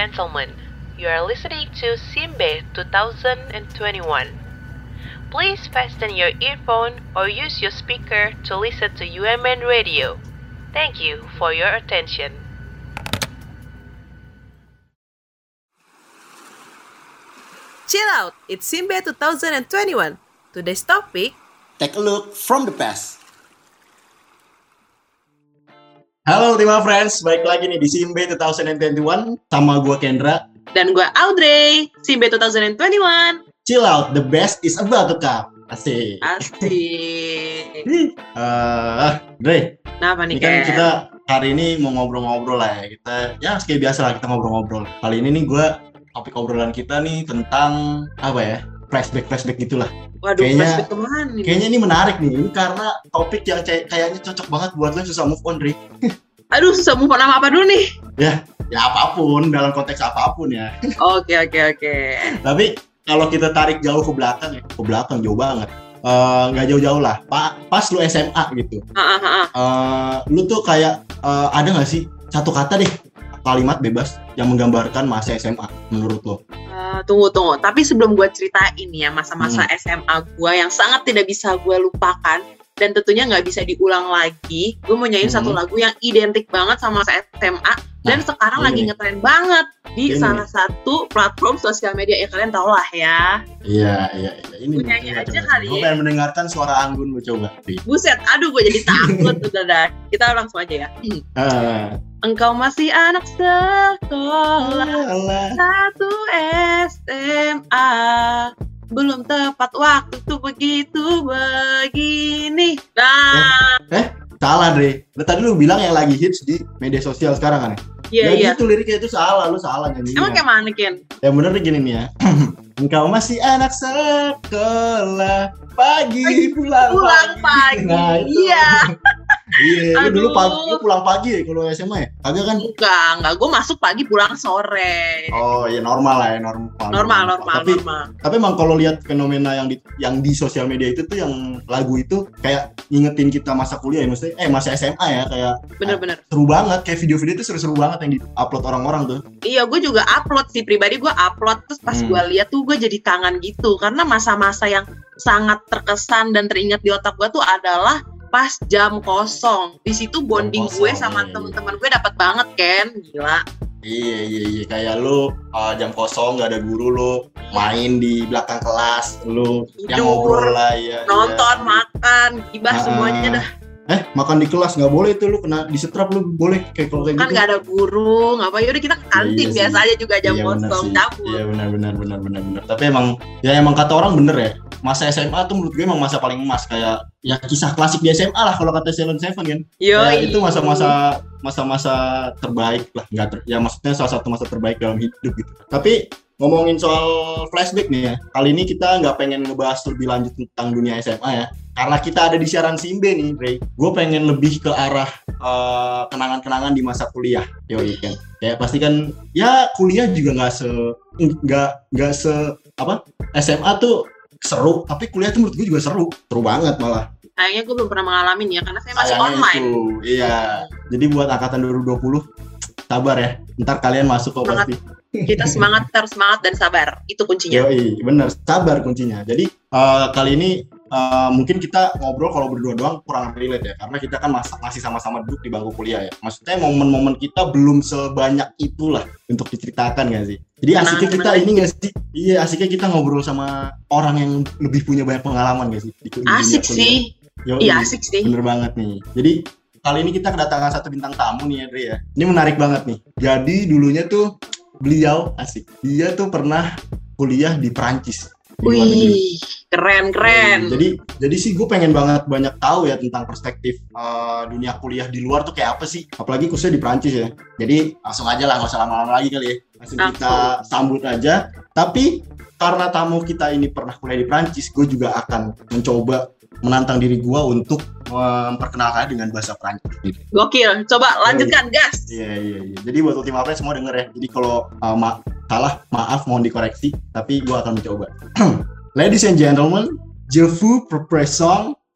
and gentlemen, you are listening to Simbe 2021. Please fasten your earphone or use your speaker to listen to UMN Radio. Thank you for your attention. Chill out, it's Simbe 2021. Today's topic Take a look from the past. Halo Ultima Friends, balik lagi nih di Simbe 2021 sama gua Kendra. dan gue Audrey, Simbe 2021. Chill out, the best is about to come. Asik. Asik. Eh, Dre, Kenapa nih ini kan Ken? kita hari ini mau ngobrol-ngobrol lah ya. Kita ya kayak biasa lah kita ngobrol-ngobrol. Kali ini nih gua topik obrolan kita nih tentang apa ya? Flashback flashback gitulah. Waduh, kayaknya- nih? Kayaknya ini menarik nih. Ini karena topik yang kayak- kayaknya cocok banget buat lo susah move on, Dre. Aduh, susah move on sama apa dulu nih? Ya apa pun dalam konteks apa pun ya. Oke, oke, oke. Tapi kalau kita tarik jauh ke belakang ya, ke belakang jauh banget. Eh, nggak jauh-jauh lah. Pa- pas lu SMA gitu, ah, ah, ah. eh, lu tuh kayak eh, ada nggak sih satu kata deh kalimat bebas yang menggambarkan masa SMA menurut lo? Eh, tunggu, tunggu. Tapi sebelum gue ceritain ya masa-masa Hmm. SMA gue yang sangat tidak bisa gue lupakan dan tentunya nggak bisa diulang lagi. Gue mau nyanyiin Hmm. satu lagu yang identik banget sama masa SMA dan sekarang ini lagi ngetren banget di Ini salah satu platform sosial media ya kalian tau lah ya. Iya, iya, iya. Ini Lu nyanyi coba, aja coba. kali Gua ya. pengen mendengarkan suara anggun lu coba. Buset, aduh gue jadi takut udah dah. Kita langsung aja ya. Eh, Engkau masih anak sekolah. Satu SMA belum tepat waktu tuh begitu begini. Nah. Salah, Dre. Lu Tadi lu bilang yang lagi hits di media sosial sekarang kan? Ya? iya ya iya. gitu liriknya itu salah, lu salah nyanyinya. emang kayak mana Ken? Yang bener gini nih ya. Engkau masih anak sekolah. Pagi pulang, pulang pagi. Nah, itu. iya Iya, lu dulu pagi, lu pulang pagi ya kalau SMA ya? Kagak kan? enggak enggak gue masuk pagi pulang sore Oh, ya normal lah ya, normal. normal normal Tapi normal tapi emang kalau lihat fenomena yang di yang di sosial media itu tuh yang lagu itu kayak ngingetin kita masa kuliah ya maksudnya eh masa SMA ya kayak bener-bener seru banget kayak video-video itu seru-seru banget yang di-upload orang-orang tuh. iya gue juga upload sih pribadi gue upload terus pas Hmm. gue lihat tuh gue jadi kangen gitu karena masa-masa yang sangat terkesan dan teringat di otak gue tuh adalah pas jam kosong. Di situ bonding gue sama iya, iya. temen-temen gue dapat banget Ken. Gila. Iya iya iya. Kayak lu uh, jam kosong gak ada guru lu. Main di belakang kelas lu yang Tidur, ngobrol lah ya. nonton makan gibah Ah, semuanya dah. Eh makan di kelas nggak boleh tuh lu kena disetrap lu boleh kayak kalau kayak kan gitu. nggak ada guru ngapa yaudah kita ke kantin Iya biasa aja juga jam Iya, kosong cabut. Iya benar benar benar benar benar. Tapi emang ya emang kata orang bener ya. Masa SMA tuh menurut gue emang masa paling emas. Kayak ya kisah klasik di SMA lah kalau kata Ceylon Seven kan. Ya, itu masa-masa masa-masa terbaik lah. Nggak ter- ya maksudnya salah satu masa terbaik dalam hidup gitu. Tapi ngomongin soal flashback nih ya. Kali ini kita nggak pengen ngebahas lebih lanjut tentang dunia SMA ya. Karena kita ada di siaran Simbe nih Ray gue pengen lebih ke arah eh, kenangan-kenangan di masa kuliah. Yo kan. Ya pasti kan ya kuliah juga nggak se nggak nggak se apa SMA tuh seru tapi kuliah tuh menurut gue juga seru seru banget malah kayaknya gue belum pernah mengalami ya karena saya masih Sayangnya online itu, iya. Jadi buat angkatan 2020 sabar ya. Ntar kalian masuk kok Semangat. pasti. kita semangat terus semangat dan sabar itu kuncinya Yoi, bener. Sabar kuncinya. Jadi eh, kali ini eh, mungkin kita ngobrol kalau berdua doang kurang relate ya. Karena kita kan mas- masih sama-sama duduk di bangku kuliah ya. Maksudnya momen-momen kita belum sebanyak itulah untuk diceritakan gak sih? Jadi asiknya kita ini gak sih? Iya asiknya kita ngobrol sama orang yang lebih punya banyak pengalaman gak sih? Di, di dunia asik kuliah. sih Yoi. iya asik sih Bener banget nih. Jadi kali ini kita kedatangan satu bintang tamu nih ya, Dre ya. Ini menarik banget nih. Jadi dulunya tuh beliau asik. Dia tuh pernah kuliah di Perancis. Wih keren keren Jadi jadi sih gue pengen banget banyak tahu ya tentang perspektif eh, dunia kuliah di luar tuh kayak apa sih. Apalagi khususnya di Perancis ya. Jadi langsung aja lah nggak usah lama-lama lagi kali ya. Langsung kita sambut aja. Tapi karena tamu kita ini pernah kuliah di Perancis, gue juga akan mencoba menantang diri gue untuk memperkenalkan dengan bahasa Perancis. Gitu. gokil coba lanjutkan gas Iya iya iya. Jadi buat Ultima Friends semua denger ya. Jadi kalau uh, ma- salah maaf mohon dikoreksi. Tapi gue akan mencoba. Ladies and gentlemen, je vous propose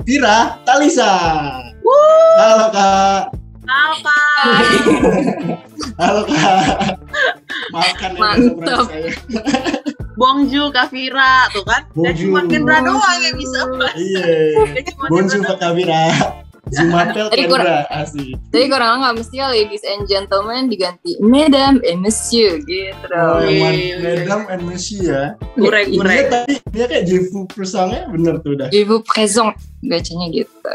Vira Talisa. Wuh, Halo kak. apa Halo kak. Makan ya Mantap. bahasa saya. Bonjour Kak Vira tuh kan. Dan Bonjour. cuma Kendra doang yang bisa. Iya. Dan Bonjour Kendra Pak Kavira. Zumapel Tadi Kendra asik. Jadi kurang nggak mesti ya ladies and gentlemen diganti mesdames et monsieur gitu. Oh, wih. Madam and Messi ya. Kurang Dia kurang. tadi dia kayak Jefu Presangnya bener tuh udah. Je vous présente bacanya gitu.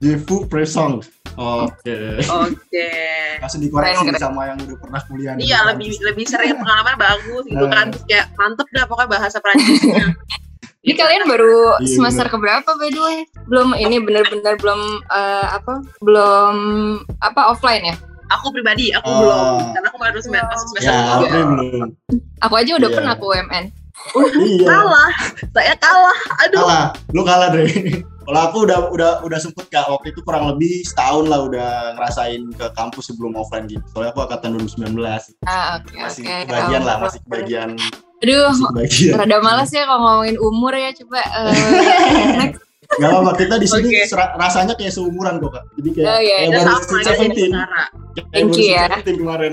Jefu Presang. Oke. Oke. Langsung dikoreksi Keren, keren. sama yang udah pernah kuliah. Iya Prancis. lebih lebih sering pengalaman bagus gitu kan terus kayak mantep dah pokoknya bahasa Prancisnya. Ini kalian baru Iya, semester keberapa by the way? Belum ini bener-bener belum eh, apa? Belum apa offline ya? Aku pribadi aku Oh. belum karena aku baru semester masuk semester Ya, tiga. Belum. Aku aja udah Iya. pernah ke UMN. Iya. Kalah, saya kalah. Aduh. Kalah. Lu kalah deh. Kalau aku udah udah udah sempet kak waktu itu kurang lebih setahun lah udah ngerasain ke kampus sebelum offline gitu. Soalnya aku angkatan 2019 Ah oke masih oke. kebagian lah masih kebagian Aduh, masih rada malas ya kalau ngomongin umur ya coba. eh, next. Gak apa kita di sini sera- rasanya kayak seumuran kok kak. Jadi kayak, Oh, iya, kayak iya. Udah baru seventeen. Kayak Thank baru you ya. kemarin.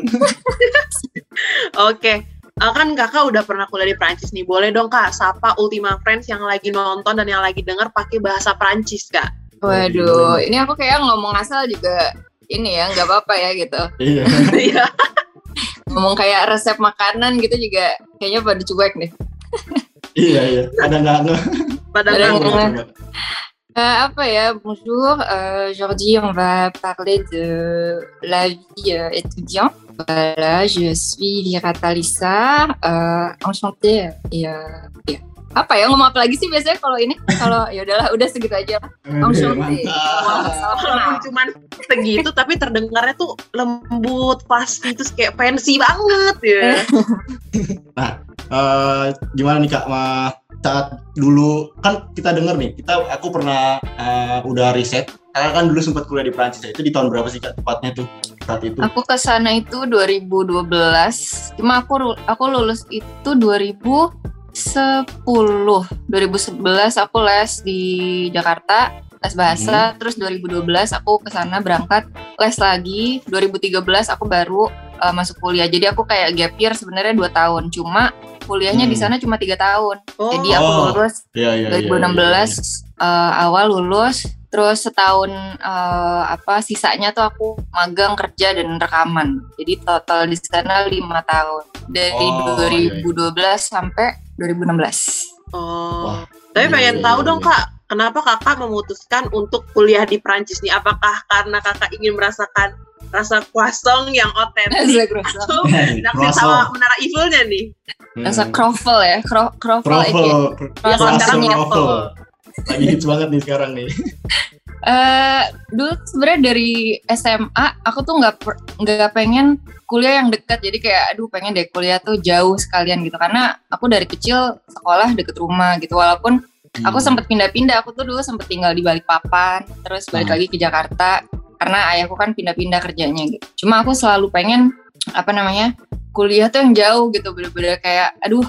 Oke. Eh, kan kakak udah pernah kuliah di Prancis nih. Boleh dong kak, sapa Ultima Friends yang lagi nonton dan yang lagi denger pakai bahasa Prancis kak. Waduh, ini aku kayak ngomong asal juga ini ya nggak apa-apa ya gitu. Iya. Iya. Ngomong kayak resep makanan gitu juga kayaknya pada cuek deh. Iya iya. Ada nggak nggak? Pada Ada nggak-. Euh, apa ya, bonjour. Euh, Aujourd'hui, on va parler de la vie euh, étudiante. Voilà, je suis Vira Talisa, euh, enchantée. Et, euh, ya. Apa ya ngomong apa lagi sih biasanya kalau ini? Kalau ya udahlah, udah segitu aja. Kenal. Walaupun cuman segitu tapi terdengarnya tuh lembut, pasti terus kayak fancy banget ya. Eh, gimana nih kak? Ma, saat dulu kan kita denger nih, kita aku pernah eh, udah riset. Kakak kan dulu sempat kuliah di Prancis ya. Itu di tahun berapa sih kak tepatnya tuh saat itu? Aku ke sana itu 2012. Cuma aku aku lulus itu 2010. 2011 aku les di Jakarta, les bahasa. Terus 2012 aku ke sana berangkat les lagi. 2013 aku baru uh, masuk kuliah. Jadi aku kayak gap year sebenarnya 2 tahun. Cuma kuliahnya di Hmm. sana cuma tiga tahun. Oh, Jadi aku Oh. lulus Iya iya. iya, 2016 iya, eh, awal lulus terus setahun eh, apa sisanya tuh aku magang kerja dan rekaman jadi total di sana lima tahun dari Oh, 2012 sampai 2016 Oh. Wah. Tapi Iya, pengen iya, tahu iya, dong iya. kak, kenapa kakak memutuskan untuk kuliah di Prancis nih? Apakah karena kakak ingin merasakan rasa croissant yang otentik atau iya. naksir sama menara Eiffelnya nih? Hmm. rasa croffle ya Cro croffle Croissant sekarang kroffel. Eifel. Lagi hits banget nih sekarang nih. Eh, dulu sebenarnya dari SMA aku tuh nggak nggak pengen kuliah yang dekat jadi kayak aduh pengen deh kuliah tuh jauh sekalian gitu karena aku dari kecil sekolah deket rumah gitu walaupun Aku Hmm. sempet pindah-pindah, aku tuh dulu sempet tinggal di Balikpapan, terus balik Hmm. lagi ke Jakarta karena ayahku kan pindah-pindah kerjanya gitu. Cuma aku selalu pengen apa namanya kuliah tuh yang jauh gitu, bener-bener kayak aduh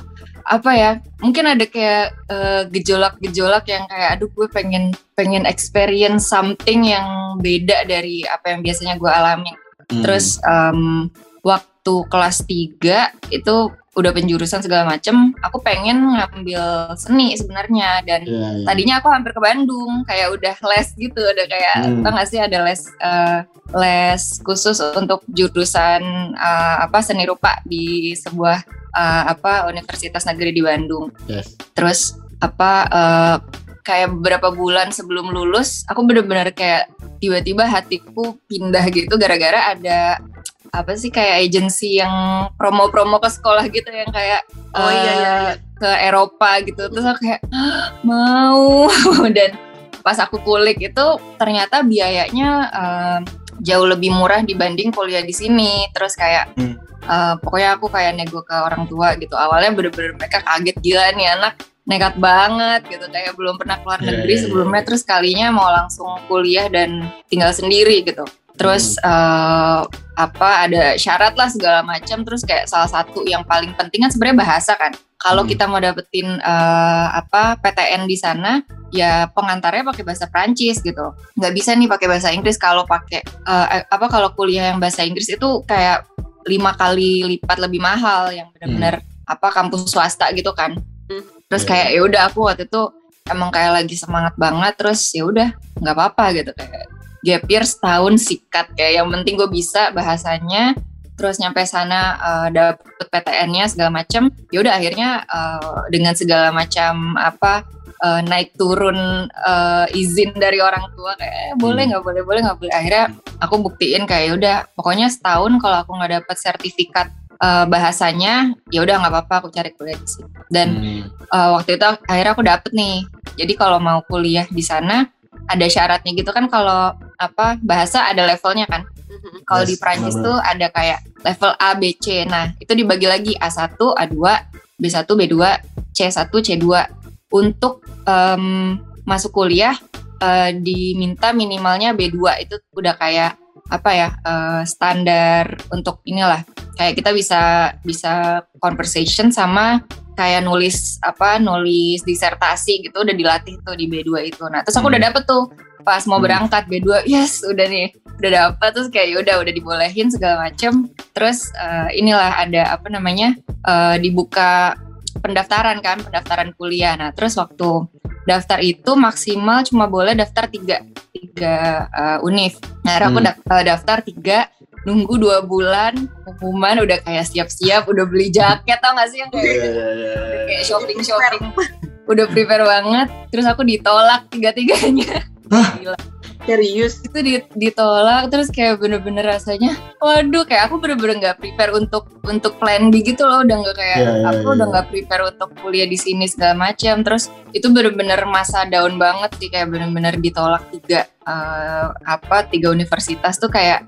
apa ya mungkin ada kayak eh, gejolak-gejolak yang kayak aduh gue pengen pengen experience something yang beda dari apa yang biasanya gue alami Hmm. Terus em, waktu kelas 3 itu udah penjurusan segala macem, aku pengen ngambil seni sebenarnya dan Iya, iya. tadinya aku hampir ke Bandung kayak udah les gitu, ada kayak Hmm. tau gak sih ada les eh, les khusus untuk jurusan eh, apa seni rupa di sebuah eh, apa universitas negeri di Bandung. Yes. Terus apa eh, kayak beberapa bulan sebelum lulus, aku bener-bener kayak tiba-tiba hatiku pindah gitu gara-gara ada apa sih kayak agensi yang promo-promo ke sekolah gitu yang kayak Oh, iya, iya, eh, iya. ke Eropa gitu terus aku kayak "Hah, mau dan pas aku kulik itu ternyata biayanya em, jauh lebih murah dibanding kuliah di sini terus kayak Hmm. eh, pokoknya aku kayak nego ke orang tua gitu awalnya bener-bener mereka kaget gila nih anak nekat banget gitu kayak belum pernah keluar Iya, negeri iya, sebelumnya iya. terus kalinya mau langsung kuliah dan tinggal sendiri gitu terus Hmm. eh, apa ada syarat lah segala macam. Terus kayak salah satu yang paling penting kan sebenarnya bahasa kan. Kalau Hmm. kita mau dapetin eh, apa PTN di sana ya pengantarnya pakai bahasa Prancis gitu. Nggak bisa nih pakai bahasa Inggris. Kalau pakai eh, apa kalau kuliah yang bahasa Inggris itu kayak lima kali lipat lebih mahal. Yang benar-benar apa kampus swasta gitu kan. Hmm. terus Iya. kayak ya udah aku waktu itu emang kayak lagi semangat banget. Terus ya udah nggak apa-apa gitu kayak gap year setahun sikat. Kayak yang penting gue bisa bahasanya terus nyampe sana eh, dapet PTN-nya segala macem. Ya udah akhirnya eh, dengan segala macam apa eh, naik turun eh, izin dari orang tua kayak eh, boleh Hmm. nggak boleh boleh nggak boleh. Akhirnya aku buktiin kayak ya udah pokoknya setahun kalau aku nggak dapet sertifikat eh, bahasanya ya udah nggak apa-apa aku cari kuliah di sini dan Hmm. eh, waktu itu akhirnya aku dapet nih. Jadi kalau mau kuliah di sana ada syaratnya gitu kan kalau apa bahasa ada levelnya kan Mhm. kalau Yes, di Prancis benar-benar. tuh ada kayak level A, B, C. Nah, itu dibagi lagi A1, A2, B1, B2, C1, C2. Untuk em, masuk kuliah eh, diminta minimalnya B2 itu udah kayak apa ya eh, standar untuk inilah kayak kita bisa bisa conversation sama kayak nulis apa nulis disertasi gitu udah dilatih tuh di B2 itu. Nah, terus aku Hmm. udah dapet tuh pas mau Hmm. berangkat B2 yes udah nih udah dapet. Terus kayak yaudah udah dibolehin segala macem. Terus eh, inilah ada apa namanya eh, dibuka pendaftaran kan pendaftaran kuliah. Nah terus waktu daftar itu maksimal cuma boleh daftar tiga tiga eh, univ nah aku Hmm. daf- daftar tiga nunggu dua bulan pengumuman udah kayak siap-siap udah beli jaket tau gak sih yang Iya, kayak iya, iya, iya. kayak shopping shopping. Udah prepare banget terus aku ditolak tiga Gila. Serius? Itu di- ditolak terus kayak bener-bener rasanya waduh kayak aku bener-bener nggak prepare untuk untuk plan B gitu loh udah nggak kayak Iya, iya, aku iya, udah iya. nggak prepare untuk kuliah di sini segala macam. Terus itu bener-bener masa down banget sih kayak bener-bener ditolak tiga eh, apa tiga universitas tuh kayak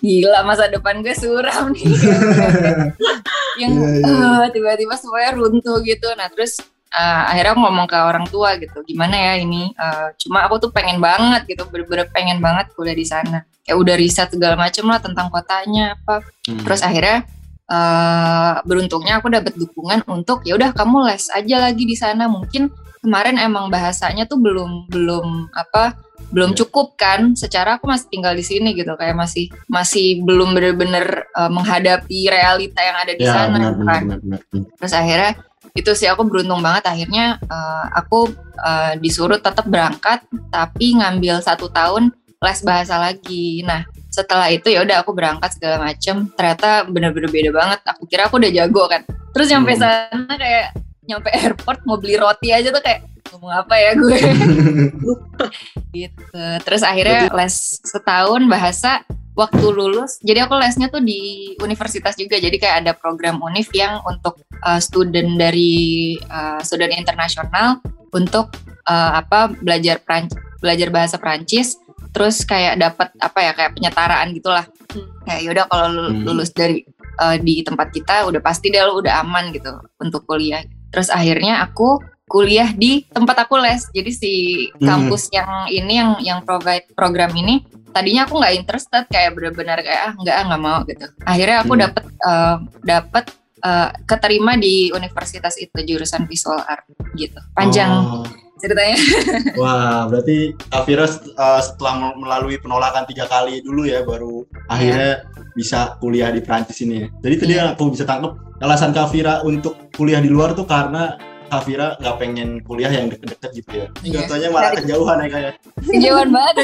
gila masa depan gue suram nih. Yang Iya, iya. eh, tiba-tiba semuanya runtuh gitu. Nah terus eh, akhirnya aku ngomong ke orang tua gitu gimana ya ini Eh, cuma aku tuh pengen banget gitu bener-bener pengen banget kuliah di sana kayak udah riset segala macem lah tentang kotanya apa Hmm. terus akhirnya eh, beruntungnya aku dapat dukungan untuk ya udah kamu les aja lagi di sana mungkin kemarin emang bahasanya tuh belum belum apa belum Iya. cukup kan secara aku masih tinggal di sini gitu kayak masih masih belum bener-bener eh, menghadapi realita yang ada di ya sana benar, benar, kan benar, benar. Hmm. terus akhirnya itu sih aku beruntung banget. Akhirnya eh, aku eh, disuruh tetap berangkat tapi ngambil satu tahun les bahasa lagi. Nah setelah itu ya udah aku berangkat segala macem. Ternyata bener-bener beda banget. Aku kira aku udah jago kan. Terus nyampe Hmm. sana kayak nyampe airport mau beli roti aja tuh kayak ngomong apa ya gue? Gitu. Terus akhirnya les setahun bahasa waktu lulus jadi aku lesnya tuh di universitas juga jadi kayak ada program univ yang untuk uh, student dari uh, student internasional untuk uh, apa belajar Pranc belajar bahasa Prancis terus kayak dapat apa ya kayak penyetaraan gitulah Hmm. kayak yaudah kalau Hmm. lulus dari uh, di tempat kita udah pasti deh lu udah aman gitu untuk kuliah terus akhirnya aku kuliah di tempat aku les jadi si Hmm. kampus yang ini yang yang provide program ini tadinya aku nggak interested kayak benar-benar kayak ah nggak ah nggak mau gitu akhirnya aku Hmm. dapet eh, dapet eh, keterima di universitas itu jurusan visual art gitu panjang Oh. ceritanya Wah, berarti Kavira uh, setelah mel- melalui penolakan tiga kali dulu ya, baru akhirnya bisa kuliah di Prancis ini ya. Jadi tadi yang aku bisa tangkap alasan Kavira untuk kuliah di luar tuh karena Kavira nggak pengen kuliah yang deket-deket gitu ya. Iya. Contohnya malah Dari- kejauhan ya kayak. kejauhan banget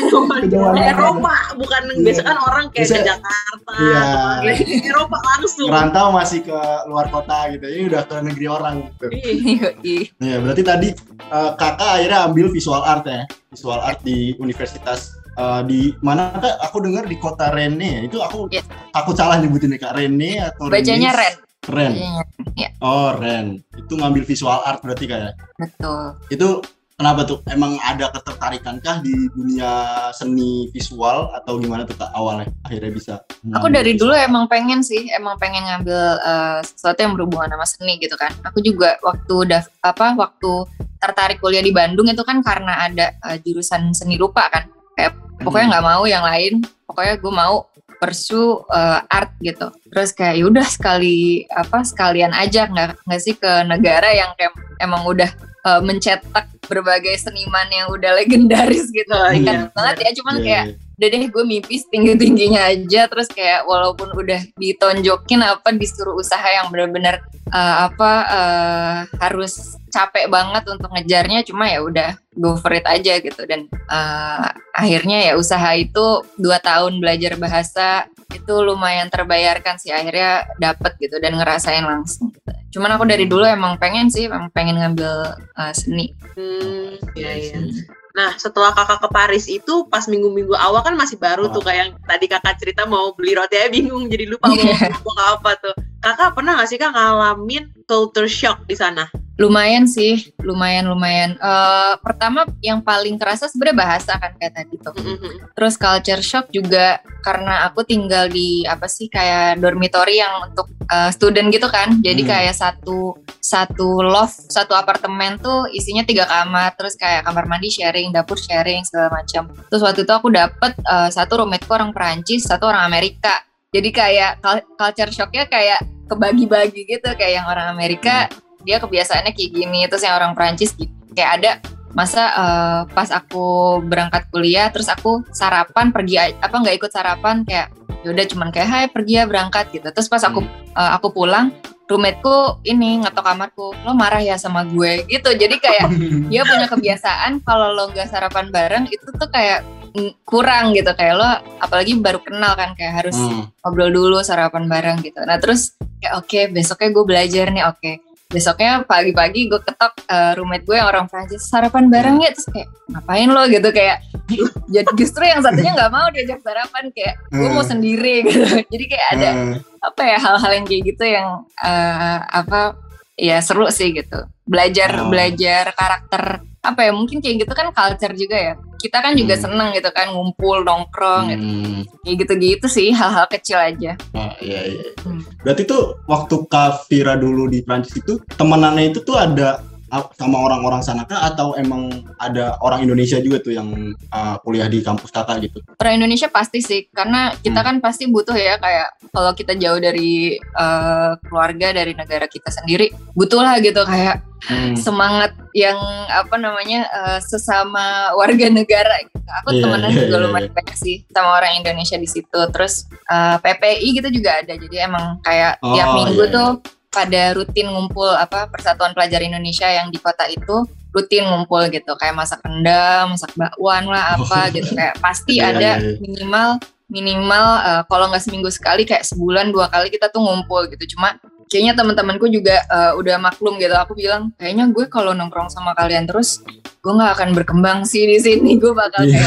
Kejauhan banget. Eropa bukan Iya. biasa kan orang kayak Bisa- ke Jakarta Iya. Eropa langsung Ngerantau masih ke luar kota gitu. Ini udah ke negeri orang gitu. Ih, Yoi. Ya, berarti tadi eh, kakak akhirnya ambil visual art ya, visual art di universitas eh, di mana kak? Aku dengar di kota Rene. Itu aku Yes. takut salah nyebutinnya kak Rene atau bacanya? Ren Ren. Bacanya, Oh Ren. Itu ngambil visual art berarti kayak. betul Itu kenapa tuh? Emang ada ketertarikan kah di dunia seni visual atau gimana tuh kak awalnya akhirnya bisa? Aku dari visual dulu emang pengen sih, emang pengen ngambil eh, sesuatu yang berhubungan sama seni gitu kan. Aku juga waktu daf apa waktu tertarik kuliah di Bandung itu kan karena ada eh, jurusan seni rupa kan. Kayak pokoknya Hmm. nggak mau yang lain, pokoknya gue mau pursue eh, art gitu. Terus kayak yaudah sekali apa sekalian aja nggak nggak sih ke negara yang kayak emang udah uh, mencetak berbagai seniman yang udah legendaris gitu. Oh, Kan iya, banget ya, cuman Iya, kayak iya. udah deh gue mimpi tinggi tingginya aja terus kayak walaupun udah ditonjokin apa disuruh usaha yang benar-benar uh, apa uh, harus capek banget untuk ngejarnya cuma ya udah go for it aja gitu dan uh, akhirnya ya usaha itu dua tahun belajar bahasa itu lumayan terbayarkan sih akhirnya dapet gitu dan ngerasain langsung gitu. cuman aku dari dulu emang pengen sih emang pengen ngambil uh, seni Hmm, iya iya. Nah, setelah kakak ke Paris itu pas minggu-minggu awal kan masih baru tuh kayak yang tadi kakak cerita mau beli roti aja bingung jadi lupa mau mau apa tuh. Kakak pernah gak sih kak ngalamin culture shock di sana? Lumayan sih lumayan lumayan. Eh, pertama yang paling kerasa sebenarnya bahasa kan kayak tadi tuh. Mm-mm. terus culture shock juga karena aku tinggal di apa sih kayak dormitory yang untuk eh, student gitu kan. Jadi Hmm. kayak satu satu loft satu apartemen tuh isinya tiga kamar. Terus kayak kamar mandi sharing dapur sharing segala macam. Terus waktu itu aku dapet eh, satu roommateku orang Perancis satu orang Amerika. Jadi kayak cul- culture shocknya kayak kebagi-bagi gitu. Kayak yang orang Amerika dia kebiasaannya kayak gini terus yang orang Perancis gitu. kayak ada masa eh, pas aku berangkat kuliah terus aku sarapan pergi apa nggak ikut sarapan kayak yaudah cuman kayak hai pergi ya berangkat gitu terus pas aku eh, aku pulang roommateku ini ngetok kamarku lo marah ya sama gue gitu jadi kayak dia punya kebiasaan kalau lo nggak sarapan bareng itu tuh kayak mm, kurang gitu kayak lo apalagi baru kenal kan kayak harus Hmm. ngobrol dulu sarapan bareng gitu. Nah terus kayak oke besoknya gue belajar nih oke. Besoknya pagi-pagi gue ketok eh, roommate gue yang orang Prancis sarapan bareng ya terus kayak ngapain lo gitu kayak jadi justru yang satunya nggak mau diajak sarapan kayak gue mau Hmm. sendiri gitu. Jadi kayak ada Hmm. apa ya hal-hal yang kayak gitu yang eh, apa ya seru sih gitu. Belajar Oh. belajar karakter apa ya mungkin kayak gitu kan culture juga ya. Kita kan juga Hmm. seneng gitu kan ngumpul nongkrong gitu Hmm. kayak gitu-gitu sih hal-hal kecil aja Oh, iya, iya. Hmm. Berarti tuh waktu Kak Vira dulu di Prancis itu temenannya itu tuh ada sama orang-orang sana kah atau emang ada orang Indonesia juga tuh yang ah, kuliah di kampus kakak gitu? orang Indonesia pasti sih karena kita Hmm. kan pasti butuh ya kayak kalau kita jauh dari eh, keluarga dari negara kita sendiri butuh lah gitu kayak Hmm. semangat yang apa namanya eh, sesama warga negara gitu. aku Iya, temenan iya, juga iya, lumayan banyak sih sama orang Indonesia di situ terus eh, PPI gitu juga ada jadi emang kayak Oh, tiap minggu iya, tuh pada rutin ngumpul apa Persatuan Pelajar Indonesia yang di kota itu rutin ngumpul gitu kayak masak rendang, masak bakwan lah apa Oh. gitu kayak pasti Iya, ada iya, iya. minimal minimal eh, kalau nggak seminggu sekali kayak sebulan dua kali kita tuh ngumpul gitu cuma kayaknya teman-temanku juga eh, udah maklum gitu aku bilang kayaknya gue kalau nongkrong sama kalian terus gue nggak akan berkembang sih di sini gue bakal Iya.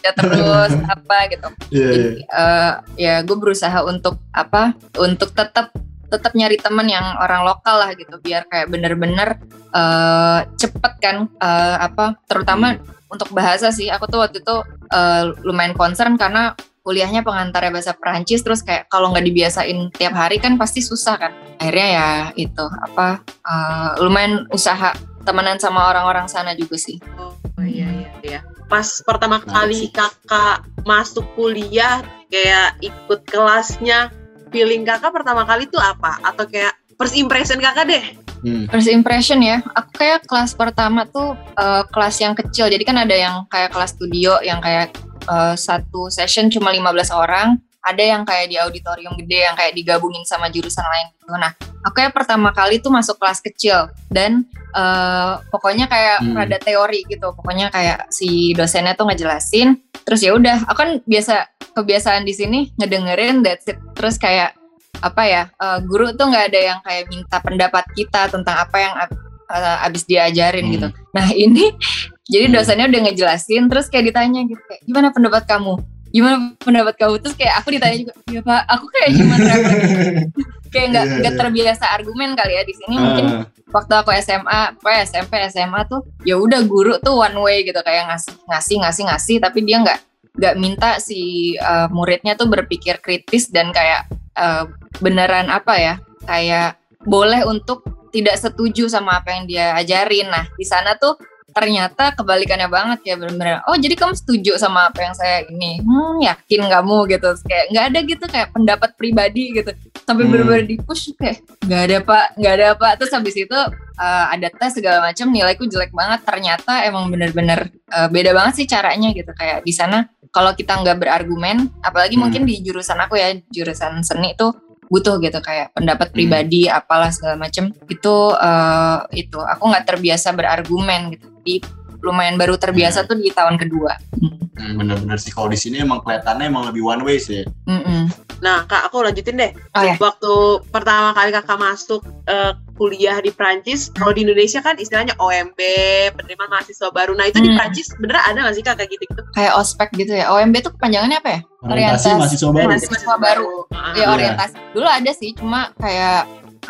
kayak terus apa gitu iya. jadi eh, ya gue berusaha untuk apa untuk tetap tetap nyari teman yang orang lokal lah gitu biar kayak bener-bener eh, cepet kan eh, apa terutama untuk bahasa sih. Aku tuh waktu itu eh, lumayan concern karena kuliahnya pengantarnya bahasa Perancis terus kayak kalau nggak dibiasain tiap hari kan pasti susah kan. Akhirnya ya itu apa eh, lumayan usaha temenan sama orang-orang sana juga sih. Oh iya iya iya. Pas pertama kali kakak masuk kuliah kayak ikut kelasnya, feeling kakak pertama kali itu apa? Atau kayak first impression kakak deh? Hmm. First impression ya, aku kayak kelas pertama tuh eh, kelas yang kecil. Jadi kan ada yang kayak kelas studio yang kayak eh, satu session cuma 15 orang, ada yang kayak di auditorium gede yang kayak digabungin sama jurusan lain gitu. Nah, aku kayak pertama kali tuh masuk kelas kecil dan eh, pokoknya kayak Hmm. rada teori gitu. Pokoknya kayak si dosennya tuh ngejelasin, terus ya udah, aku kan biasa kebiasaan di sini ngedengerin that's it. Terus kayak apa ya eh, guru tuh nggak ada yang kayak minta pendapat kita tentang apa yang eh, abis diajarin Hmm. gitu. Nah ini jadi Hmm. dosennya udah ngejelasin terus kayak ditanya gitu kayak gimana pendapat kamu? Gimana pendapat kamu? Terus kayak aku ditanya juga, iya pak, aku kayak cuma kayak nggak nggak iya. terbiasa argumen kali ya di sini mungkin Ah, waktu aku SMA, apa SMP, SMA tuh ya udah guru tuh one way gitu kayak ngasih ngasih ngasih ngasih tapi dia nggak nggak minta si uh, muridnya tuh berpikir kritis dan kayak uh, beneran apa ya kayak boleh untuk tidak setuju sama apa yang dia ajarin. Nah di sana tuh ternyata kebalikannya banget ya bener-bener. Oh jadi kamu setuju sama apa yang saya ini? Hmm yakin kamu gitu. Kayak nggak ada gitu kayak pendapat pribadi gitu. Sampai Hmm. bener-bener di push kayak nggak ada pak nggak ada pak. Terus habis itu uh, ada tes segala macam nilaiku jelek banget. Ternyata emang bener-bener uh, beda banget sih caranya gitu. Kayak di sana kalau kita nggak berargumen apalagi Hmm. mungkin di jurusan aku ya jurusan seni tuh butuh gitu kayak pendapat Hmm. pribadi apalah segala macem itu eh, itu aku nggak terbiasa berargumen gitu di lumayan baru terbiasa Hmm. tuh di tahun kedua Hmm, bener-bener sih kalau di sini emang kelihatannya emang lebih one way sih. Mm-mm. Nah, Kak, aku lanjutin deh. oh ya Waktu pertama kali Kakak masuk eh, kuliah di Prancis, kalau di Indonesia kan istilahnya OMB, penerimaan mahasiswa baru. Nah, itu di Hmm. Prancis bener ada nggak sih Kak kayak gitu-gitu? kayak ospek gitu ya OMB tuh kepanjangannya apa ya Orientasi Orientasi. mahasiswa baru. Mahasiswa baru. Ah, ya Iya. orientasi dulu ada sih cuma kayak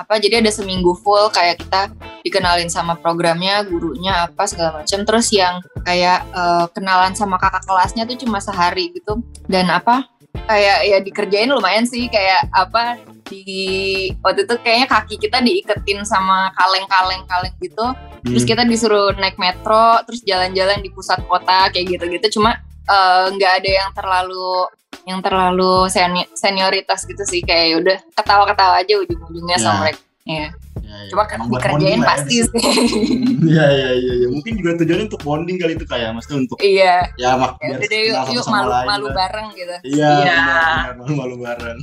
apa jadi ada seminggu full kayak kita dikenalin sama programnya gurunya apa segala macam. Terus yang kayak eh, kenalan sama kakak kelasnya tuh cuma sehari gitu. Dan apa kayak ya dikerjain lumayan sih kayak apa di waktu itu kayaknya kaki kita diiketin sama kaleng-kaleng kaleng gitu. Terus Hmm. kita disuruh naik metro terus jalan-jalan di pusat kota kayak gitu-gitu. Cuma eh, nggak ada yang terlalu yang terlalu seni- senioritas gitu sih kayak ya udah ketawa-ketawa aja ujung-ujungnya Ya. sama mereka ya Ya, ya. cuma kan dikerjain ya pasti sih Iya iya iya iya. Mungkin juga tujuannya untuk bonding kali itu kayak maksudnya untuk iya ya mak ya biar udah deh yuk, yuk sama malu lain malu lah. bareng gitu Iya, Iya. benar, benar, malu bareng.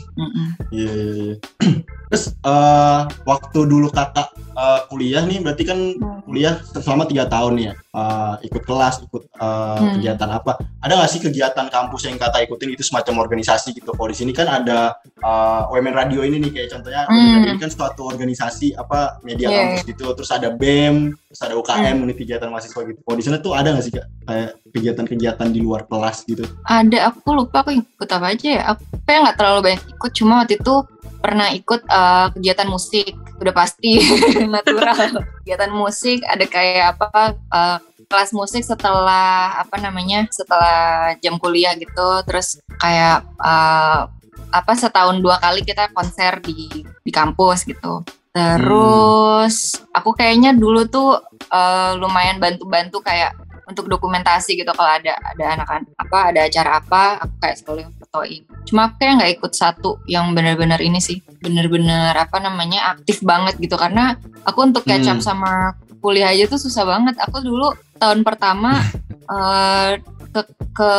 Iya iya iya. Terus eh, waktu dulu kakak eh, kuliah nih berarti kan Hmm. kuliah selama tiga tahun nih ya. Eh, ikut kelas, ikut eh, Hmm. kegiatan apa? Ada nggak sih kegiatan kampus yang kakak ikutin itu semacam organisasi gitu? Kalau di sini kan ada eh, OMN Radio ini nih kayak contohnya Hmm. Radio ini kan suatu organisasi apa media Iya, kampus gitu. Terus ada BEM, terus ada UKM, unit kegiatan mahasiswa gitu. Kalau di sana tuh ada nggak sih kak kayak kegiatan-kegiatan di luar kelas gitu? ada aku lupa aku ikut apa aja ya aku kayak nggak terlalu banyak ikut cuma waktu itu pernah ikut eh, kegiatan musik. Udah pasti natural. Kegiatan musik ada kayak apa eh, kelas musik setelah apa namanya setelah jam kuliah gitu. Terus kayak eh, apa setahun dua kali kita konser di di kampus gitu. Terus aku kayaknya dulu tuh eh, lumayan bantu-bantu kayak untuk dokumentasi gitu. Kalau ada ada anak-anak apa ada acara apa aku kayak selalu fotoin cuma aku kayak nggak ikut satu yang benar-benar ini sih. Benar-benar apa namanya aktif banget gitu. Karena aku untuk catch up Hmm. sama kuliah aja tuh susah banget. Aku dulu tahun pertama eh, ke ke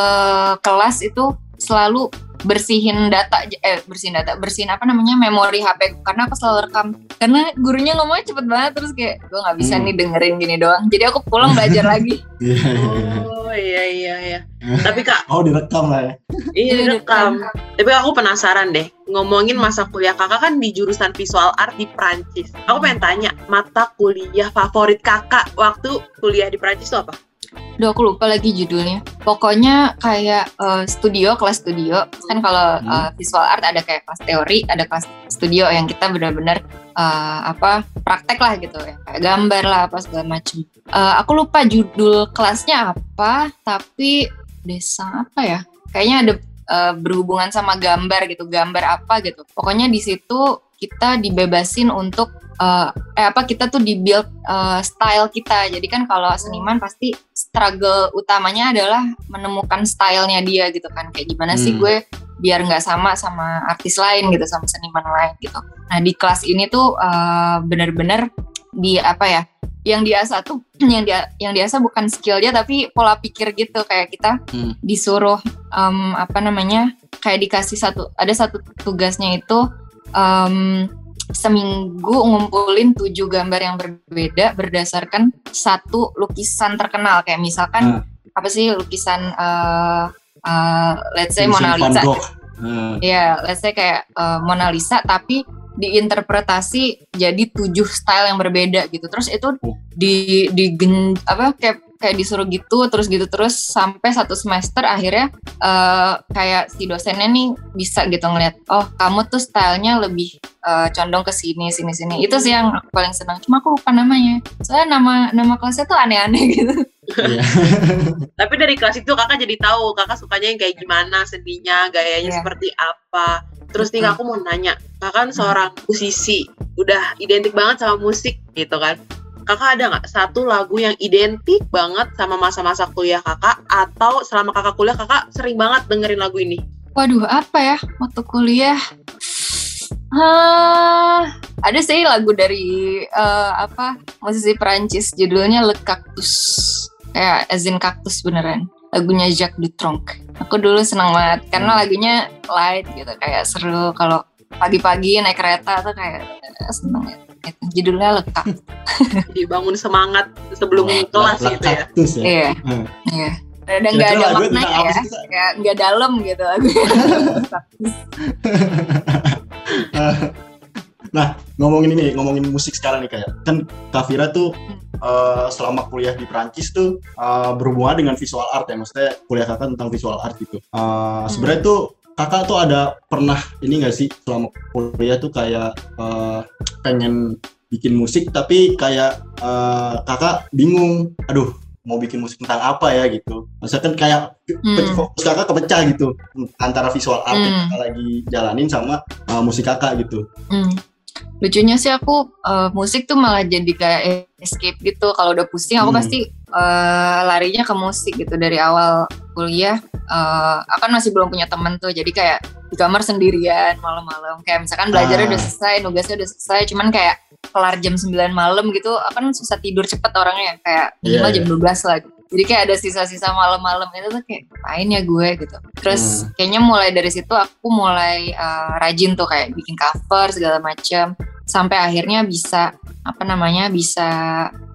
kelas itu selalu bersihin data eh bersihin data bersihin apa namanya memori HP karena aku selalu rekam karena gurunya ngomongnya cepet banget terus kayak gue nggak bisa Hmm. nih dengerin gini doang jadi aku pulang belajar lagi Iya. Oh iya iya iya. Tapi Kak, Oh direkam lah ya. iya direkam. Tapi aku penasaran deh, ngomongin masa kuliah kakak kan di jurusan visual art di Prancis. Aku pengen tanya, mata kuliah favorit kakak waktu kuliah di Prancis itu apa? Duh aku lupa lagi judulnya. Pokoknya kayak eh, studio, kelas studio. Kan kalau Hmm. eh, visual art ada kayak kelas teori, ada kelas studio yang kita benar-benar eh, apa praktek lah gitu ya. Kayak gambar lah apa segala macem. Eh, aku lupa judul kelasnya apa, tapi desa apa ya? Kayaknya ada eh, berhubungan sama gambar gitu, gambar apa gitu. Pokoknya di situ kita dibebasin untuk eh, eh apa kita tuh di-build eh, style kita. Jadi kan kalau seniman pasti struggle utamanya adalah menemukan stylenya dia gitu kan. Kayak gimana sih Hmm. gue biar nggak sama sama artis lain gitu, sama seniman lain gitu. Nah di kelas ini tuh eh, bener-bener di apa ya? Yang diasah tuh yang dia yang diasah bukan skillnya tapi pola pikir gitu kayak kita Hmm. disuruh em, apa namanya kayak dikasih satu ada satu tugasnya itu em, seminggu ngumpulin tujuh gambar yang berbeda berdasarkan satu lukisan terkenal kayak misalkan Ah. apa sih lukisan eh eh, let's say Vincent Mona Lisa. Hmm. ya let's say kayak eh, Mona Lisa tapi diinterpretasi jadi tujuh style yang berbeda gitu terus itu Oh. di di gen- apa kayak kayak disuruh gitu terus gitu terus sampai satu semester akhirnya eh, kayak si dosennya nih bisa gitu ngeliat oh kamu tuh stylenya lebih eh, condong ke sini sini sini itu sih yang aku paling senang cuma aku lupa namanya soalnya nama nama kelasnya tuh aneh-aneh gitu Iya. Tapi dari kelas itu kakak jadi tahu kakak sukanya yang kayak gimana seninya, gayanya Iya. seperti apa. Terus nih aku mau nanya, kakak kan seorang musisi, udah identik banget sama musik gitu kan. kakak ada nggak satu lagu yang identik banget sama masa-masa kuliah kakak atau selama kakak kuliah kakak sering banget dengerin lagu ini? Waduh, apa ya waktu kuliah? Ah, ada sih lagu dari eh, apa musisi Perancis judulnya Le Cactus. Kayak azin kaktus beneran. Lagunya Jacques Dutronc. Aku dulu senang banget karena lagunya light gitu kayak seru kalau pagi-pagi naik kereta tuh kayak eh, seneng ya. Gitu. Judulnya Le Cactus. Jadi bangun semangat sebelum kelas gitu ya. ya. Iya, Hmm. iya. Dan nggak Kira-kira ada maknanya apa ya, nggak dalam gitu lagunya. nah ngomongin ini ngomongin musik sekarang nih kayak kan Kavira tuh eh, selama kuliah di Prancis tuh eh, berhubungan dengan visual art ya. Maksudnya kuliah kakak tentang visual art gitu. Eh, sebenarnya tuh kakak tuh ada pernah ini gak sih selama kuliah tuh kayak eh, pengen bikin musik tapi kayak eh, kakak bingung. Aduh mau bikin musik tentang apa ya gitu maksudnya kan kayak Hmm. fokus kakak kepecah gitu antara visual art yang Hmm. kakak lagi jalanin sama uh, musik kakak gitu. Hmm. Lucunya sih aku eh, musik tuh malah jadi kayak escape gitu. Kalau udah pusing aku Hmm. pasti eh, larinya ke musik gitu dari awal kuliah. aku kan masih belum punya temen tuh, jadi kayak di kamar sendirian malam-malam. Kayak misalkan belajarnya Ah. udah selesai, nugasnya udah selesai, cuman kayak kelar jam 9 malam gitu, kan susah tidur cepet orangnya kayak minimal Iya, jam 12 lah. gitu. Jadi kayak ada sisa-sisa malam-malam itu tuh kayak ngapain ya gue gitu. Terus Hmm. kayaknya mulai dari situ aku mulai eh, rajin tuh kayak bikin cover segala macam sampai akhirnya bisa apa namanya bisa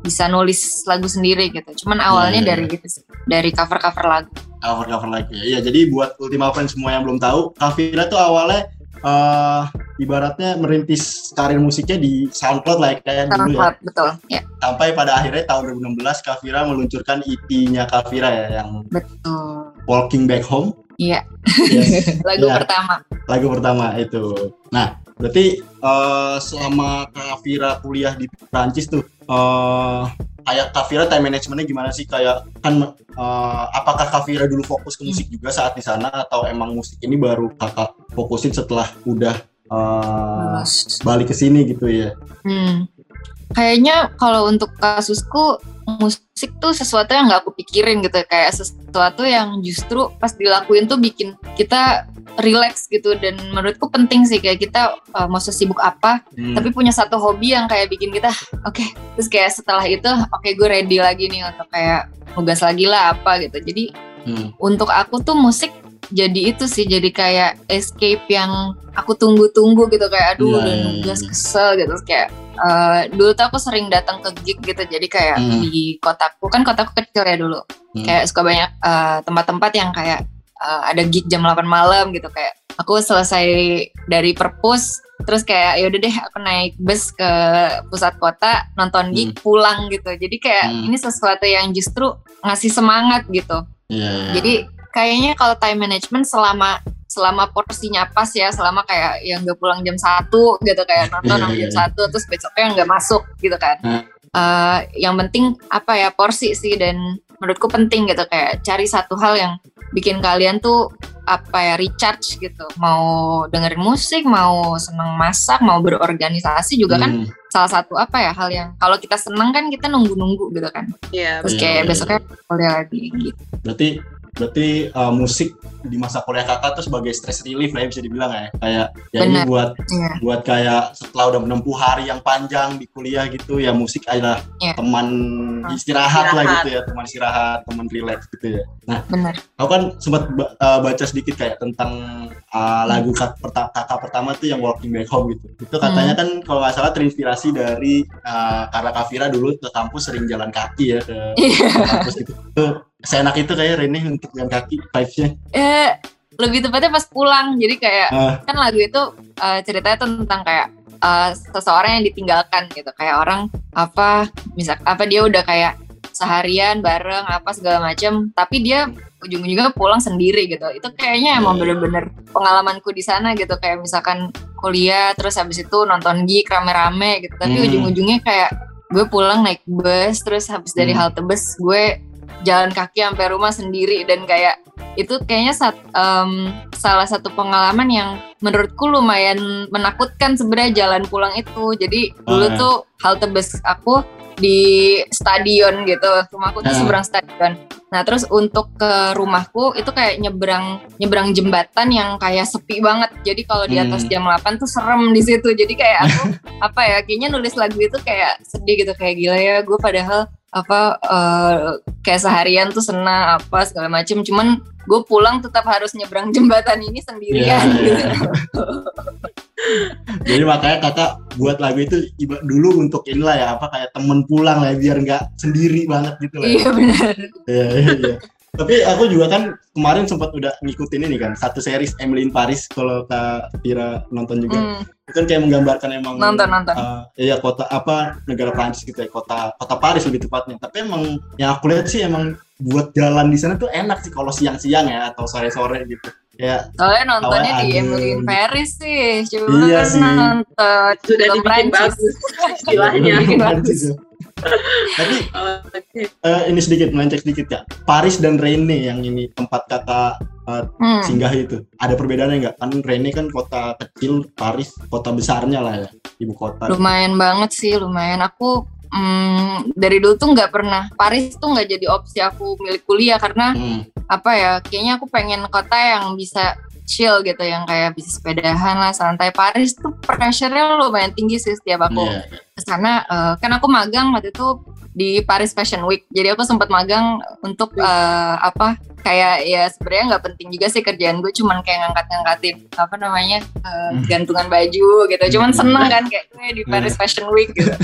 bisa nulis lagu sendiri gitu. Cuman awalnya Iya, iya, dari gitu sih, dari cover-cover lagu. Cover cover lagi ya. Iya jadi buat Ultima Friends semua yang belum tahu, Kavira tuh awalnya uh, ibaratnya merintis karir musiknya di SoundCloud lah ya, kayak dulu ya. Betul. Ya, Sampai pada akhirnya tahun 2016 Kavira meluncurkan EP-nya Kavira ya yang betul. Walking Back Home. Iya, Yes. lagu Iya. pertama. lagu pertama itu. Nah, berarti eh, selama Kavira kuliah di Prancis tuh, eh kayak Kavira time managementnya gimana sih? Kayak kan, eh, apakah Kavira dulu fokus ke musik juga saat di sana atau emang musik ini baru kakak fokusin setelah udah Lulus. balik ke sini gitu ya? Hmm. Kayaknya kalau untuk kasusku musik tuh sesuatu yang nggak aku pikirin gitu kayak sesuatu yang justru pas dilakuin tuh bikin kita relax gitu dan menurutku penting sih kayak kita uh, mau sesibuk apa Hmm. tapi punya satu hobi yang kayak bikin kita oke terus kayak setelah itu oke gue ready lagi nih untuk kayak nugas lagi lah apa gitu jadi Hmm. untuk aku tuh musik jadi itu sih jadi kayak escape yang aku tunggu-tunggu gitu kayak aduh Iya, udah iya, nugas iya. kesel gitu kayak eh, dulu tuh aku sering datang ke gig gitu jadi kayak Hmm. di kotaku kan kotaku kecil ya dulu Hmm. kayak suka banyak eh, tempat-tempat yang kayak eh, ada gig jam 8 malam gitu kayak aku selesai dari perpus terus kayak ya udah deh aku naik bus ke pusat kota nonton gig pulang gitu jadi kayak Hmm. ini sesuatu yang justru ngasih semangat gitu iya. jadi kayaknya kalau time management selama selama porsinya pas ya, selama kayak yang nggak pulang jam satu gitu kayak nonton sampai iya, jam iya. satu terus besoknya nggak masuk gitu kan. Hmm. Eh, yang penting apa ya porsi sih dan menurutku penting gitu kayak cari satu hal yang bikin kalian tuh apa ya recharge gitu mau dengerin musik mau seneng masak mau berorganisasi juga kan Hmm. salah satu apa ya hal yang kalau kita seneng kan kita nunggu-nunggu gitu kan Iya, terus kayak iya, besoknya kuliah lagi gitu berarti berarti uh, musik di masa kuliah kakak tuh sebagai stress relief lah ya bisa dibilang ya kayak ya ini Benar. buat Iya. buat kayak setelah udah menempuh hari yang panjang di kuliah gitu ya musik adalah Iya. teman istirahat, lah Istirahat. gitu ya teman istirahat teman relax gitu ya nah bener aku kan sempat uh, baca sedikit kayak tentang uh, lagu kak perta- kakak pertama tuh yang Walking Back Home gitu itu katanya kan kalau nggak salah terinspirasi dari uh, karena Kavira dulu ke kampus sering jalan kaki ya ke Iya. kampus gitu seenak itu kayak Rene untuk jalan kaki vibes-nya eh lebih tepatnya pas pulang jadi kayak Ah. kan lagu itu eh, ceritanya tentang kayak eh, seseorang yang ditinggalkan gitu kayak orang apa misal apa dia udah kayak seharian bareng apa segala macam tapi dia ujung-ujungnya pulang sendiri gitu itu kayaknya emang Iya, iya. bener-bener pengalamanku di sana gitu kayak misalkan kuliah terus habis itu nonton gig rame-rame gitu tapi Hmm. ujung-ujungnya kayak gue pulang naik bus terus habis dari Hmm. halte bus gue jalan kaki sampai rumah sendiri dan kayak itu kayaknya sat- em, salah satu pengalaman yang menurutku lumayan menakutkan sebenarnya jalan pulang itu jadi dulu Ah. tuh halte bus aku di stadion gitu. Rumahku tuh Ah. seberang stadion. Nah, terus untuk ke rumahku itu kayak nyebrang nyebrang jembatan yang kayak sepi banget. Jadi kalau di atas Hmm. jam 8 tuh serem di situ. Jadi kayak aku apa ya, kayaknya nulis lagu itu kayak sedih gitu kayak gila ya gue padahal apa eh, kayak seharian tuh senang apa segala macem cuman gue pulang tetap harus nyebrang jembatan ini sendirian Iya, gitu. Jadi makanya kakak buat lagu itu dulu untuk inilah ya apa kayak temen pulang lah biar nggak sendiri banget gitu lah. ya. Iya benar. Iya, iya, iya. Tapi aku juga kan kemarin sempat udah ngikutin ini kan satu series Emily in Paris kalau Kak Tira nonton juga. Hmm, Itu kan kayak menggambarkan emang Nonton, nonton. eh, iya kota apa negara Prancis gitu ya kota kota Paris lebih tepatnya. Tapi emang yang aku lihat sih emang buat jalan di sana tuh enak sih kalau siang-siang ya atau sore-sore gitu. Ya Soalnya nontonnya di ada Emily in gitu. Paris sih. Coba Iya kan sih. nonton Sudah dibikin Prancis. bagus istilahnya. Tapi eh, ini sedikit melenceng sedikit ya. Paris dan Rennes yang ini tempat kakak eh, Hmm. singgah itu ada perbedaannya nggak kan Rennes kan kota kecil Paris kota besarnya lah ya ibu kota Lumayan banget sih, lumayan. Aku hmm, dari dulu tuh nggak pernah Paris tuh nggak jadi opsi aku milik kuliah karena Hmm, apa ya? Kayaknya aku pengen kota yang bisa chill gitu, yang kayak bisa sepedahan lah, santai. Paris tuh pressure-nya lumayan tinggi sih setiap aku iya. ke sana. Eh, kan aku magang waktu itu di Paris Fashion Week. Jadi aku sempat magang untuk eh, apa? Kayak ya sebenarnya nggak penting juga sih kerjaan gue, cuman kayak ngangkat-ngangkatin apa namanya Hmm. gantungan baju gitu. Cuman Hmm. seneng kan kayak gue di Paris Fashion Week gitu.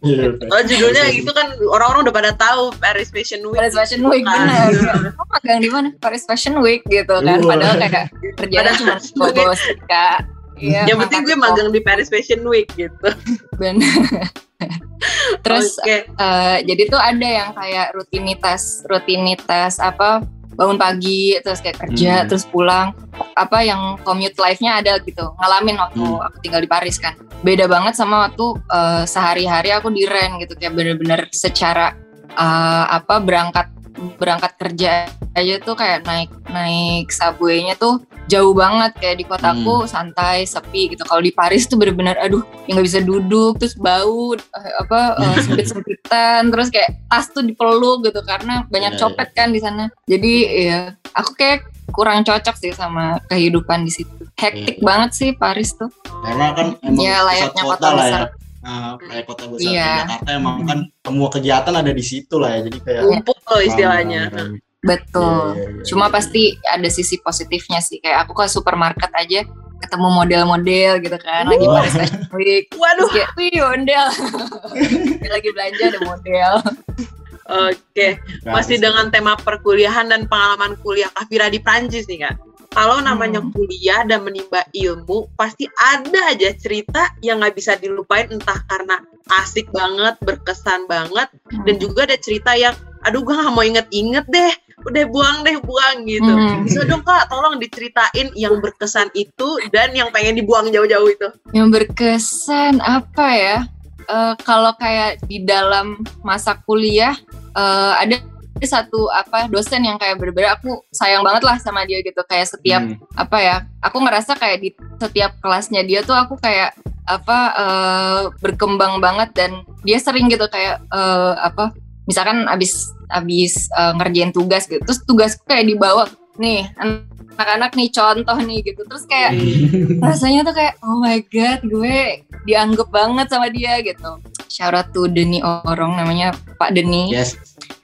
Iya, Oh judulnya gitu kan orang-orang udah pada tahu Paris Fashion Week. Paris Fashion Week Kan. bener. Kamu magang di mana? Paris Fashion Week gitu kan. Wah. Padahal kayak kerjanya cuma Padahal- bawa stika. Iya, Yang penting gue magang di Paris Fashion Week gitu. bener. Terus Oke. Eh, jadi tuh ada yang kayak rutinitas rutinitas apa bangun pagi terus kayak kerja Hmm. terus pulang apa yang commute life-nya ada gitu ngalamin waktu Hmm. aku tinggal di Paris kan beda banget sama waktu eh, sehari-hari aku di Ren gitu kayak bener-bener secara eh, apa berangkat berangkat kerja aja tuh kayak naik naik subway-nya tuh jauh banget. Kayak di kotaku Hmm. santai sepi gitu. Kalau di Paris tuh bener-bener aduh yang nggak bisa duduk terus bau eh, apa eh, sempit-sempitan terus kayak tas tuh dipeluk gitu karena banyak Iya, copet kan di sana. Jadi ya aku kayak kurang cocok sih sama kehidupan di situ. Hektik Iya. banget sih Paris tuh. Karena kan emang Ya, layaknya kota kota lah ya Nah, kayak kota besar Iya. kayak Jakarta emang kan semua kegiatan ada di situ lah ya jadi kayak Kumpul loh istilahnya. betul Iya, iya, iya. cuma pasti ada sisi positifnya sih kayak aku ke supermarket aja ketemu model-model gitu kan lagi Wah. Paris Fashion Week Waduh. kayak wih model lagi belanja ada model Oke. Masih Bagus. dengan tema perkuliahan dan pengalaman kuliah Kafira di Prancis nih kak. Kalau namanya Hmm. kuliah dan menimba ilmu, pasti ada aja cerita yang nggak bisa dilupain entah karena asik banget, berkesan banget, dan juga ada cerita yang, aduh gue nggak mau inget-inget deh, udah buang deh buang gitu. Hmm. Bisa dong kak, tolong diceritain yang berkesan itu dan yang pengen dibuang jauh-jauh itu. yang berkesan apa ya Eh, kalau kayak di dalam masa kuliah eh, ada satu apa dosen yang kayak bener-bener aku sayang banget lah sama dia gitu. Kayak setiap Hmm. apa ya aku ngerasa kayak di setiap kelasnya dia tuh aku kayak apa eh, berkembang banget dan dia sering gitu kayak eh, apa misalkan abis abis eh, ngerjain tugas gitu terus tugasku kayak dibawa nih anak-anak nih contoh nih gitu. Terus kayak rasanya tuh kayak oh my god gue dianggap banget sama dia gitu. Shout out to Deni Orong namanya Pak Deni. Yes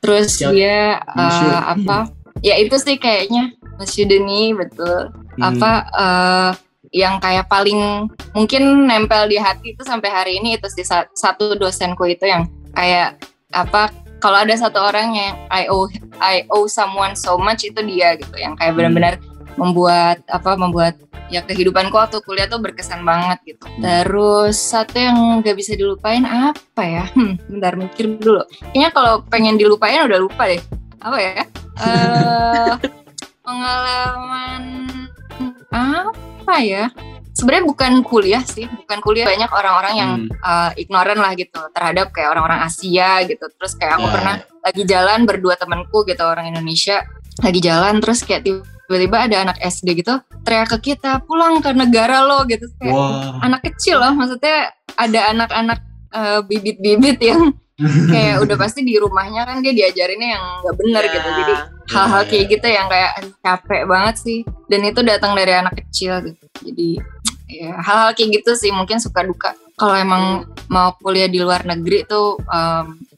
terus Shout- dia Monsieur. uh, apa ya itu sih kayaknya Monsieur Deni betul Hmm. apa uh, yang kayak paling mungkin nempel di hati itu sampai hari ini itu sih sa- satu dosenku itu yang kayak apa kalau ada satu orang yang I owe I owe someone so much itu dia gitu yang kayak Hmm. Membuat apa membuat ya kehidupanku waktu kuliah tuh berkesan banget gitu. Hmm. Terus satu yang gak bisa dilupain apa ya? Hmm, bentar mikir dulu. Kayaknya kalau pengen dilupain udah lupa deh. Apa ya? Eh pengalaman apa ya? Sebenarnya bukan kuliah sih, bukan kuliah. Banyak orang-orang yang Hmm. uh, ignoran lah gitu terhadap kayak orang-orang Asia gitu. Terus kayak aku Ya, pernah lagi jalan berdua temanku gitu orang Indonesia lagi jalan terus kayak tiba-tiba ada anak SD gitu teriak ke kita pulang ke negara lo gitu. Kayak wah. anak kecil loh maksudnya ada anak-anak eh, bibit-bibit yang kayak udah pasti di rumahnya kan dia diajarinnya yang nggak bener Iya. gitu. Jadi hal-hal Iya, kayak iya. gitu yang kayak capek banget sih. Dan itu datang dari anak kecil gitu. Jadi ya hal-hal kayak gitu sih mungkin suka duka. Kalau emang mau kuliah di luar negeri tuh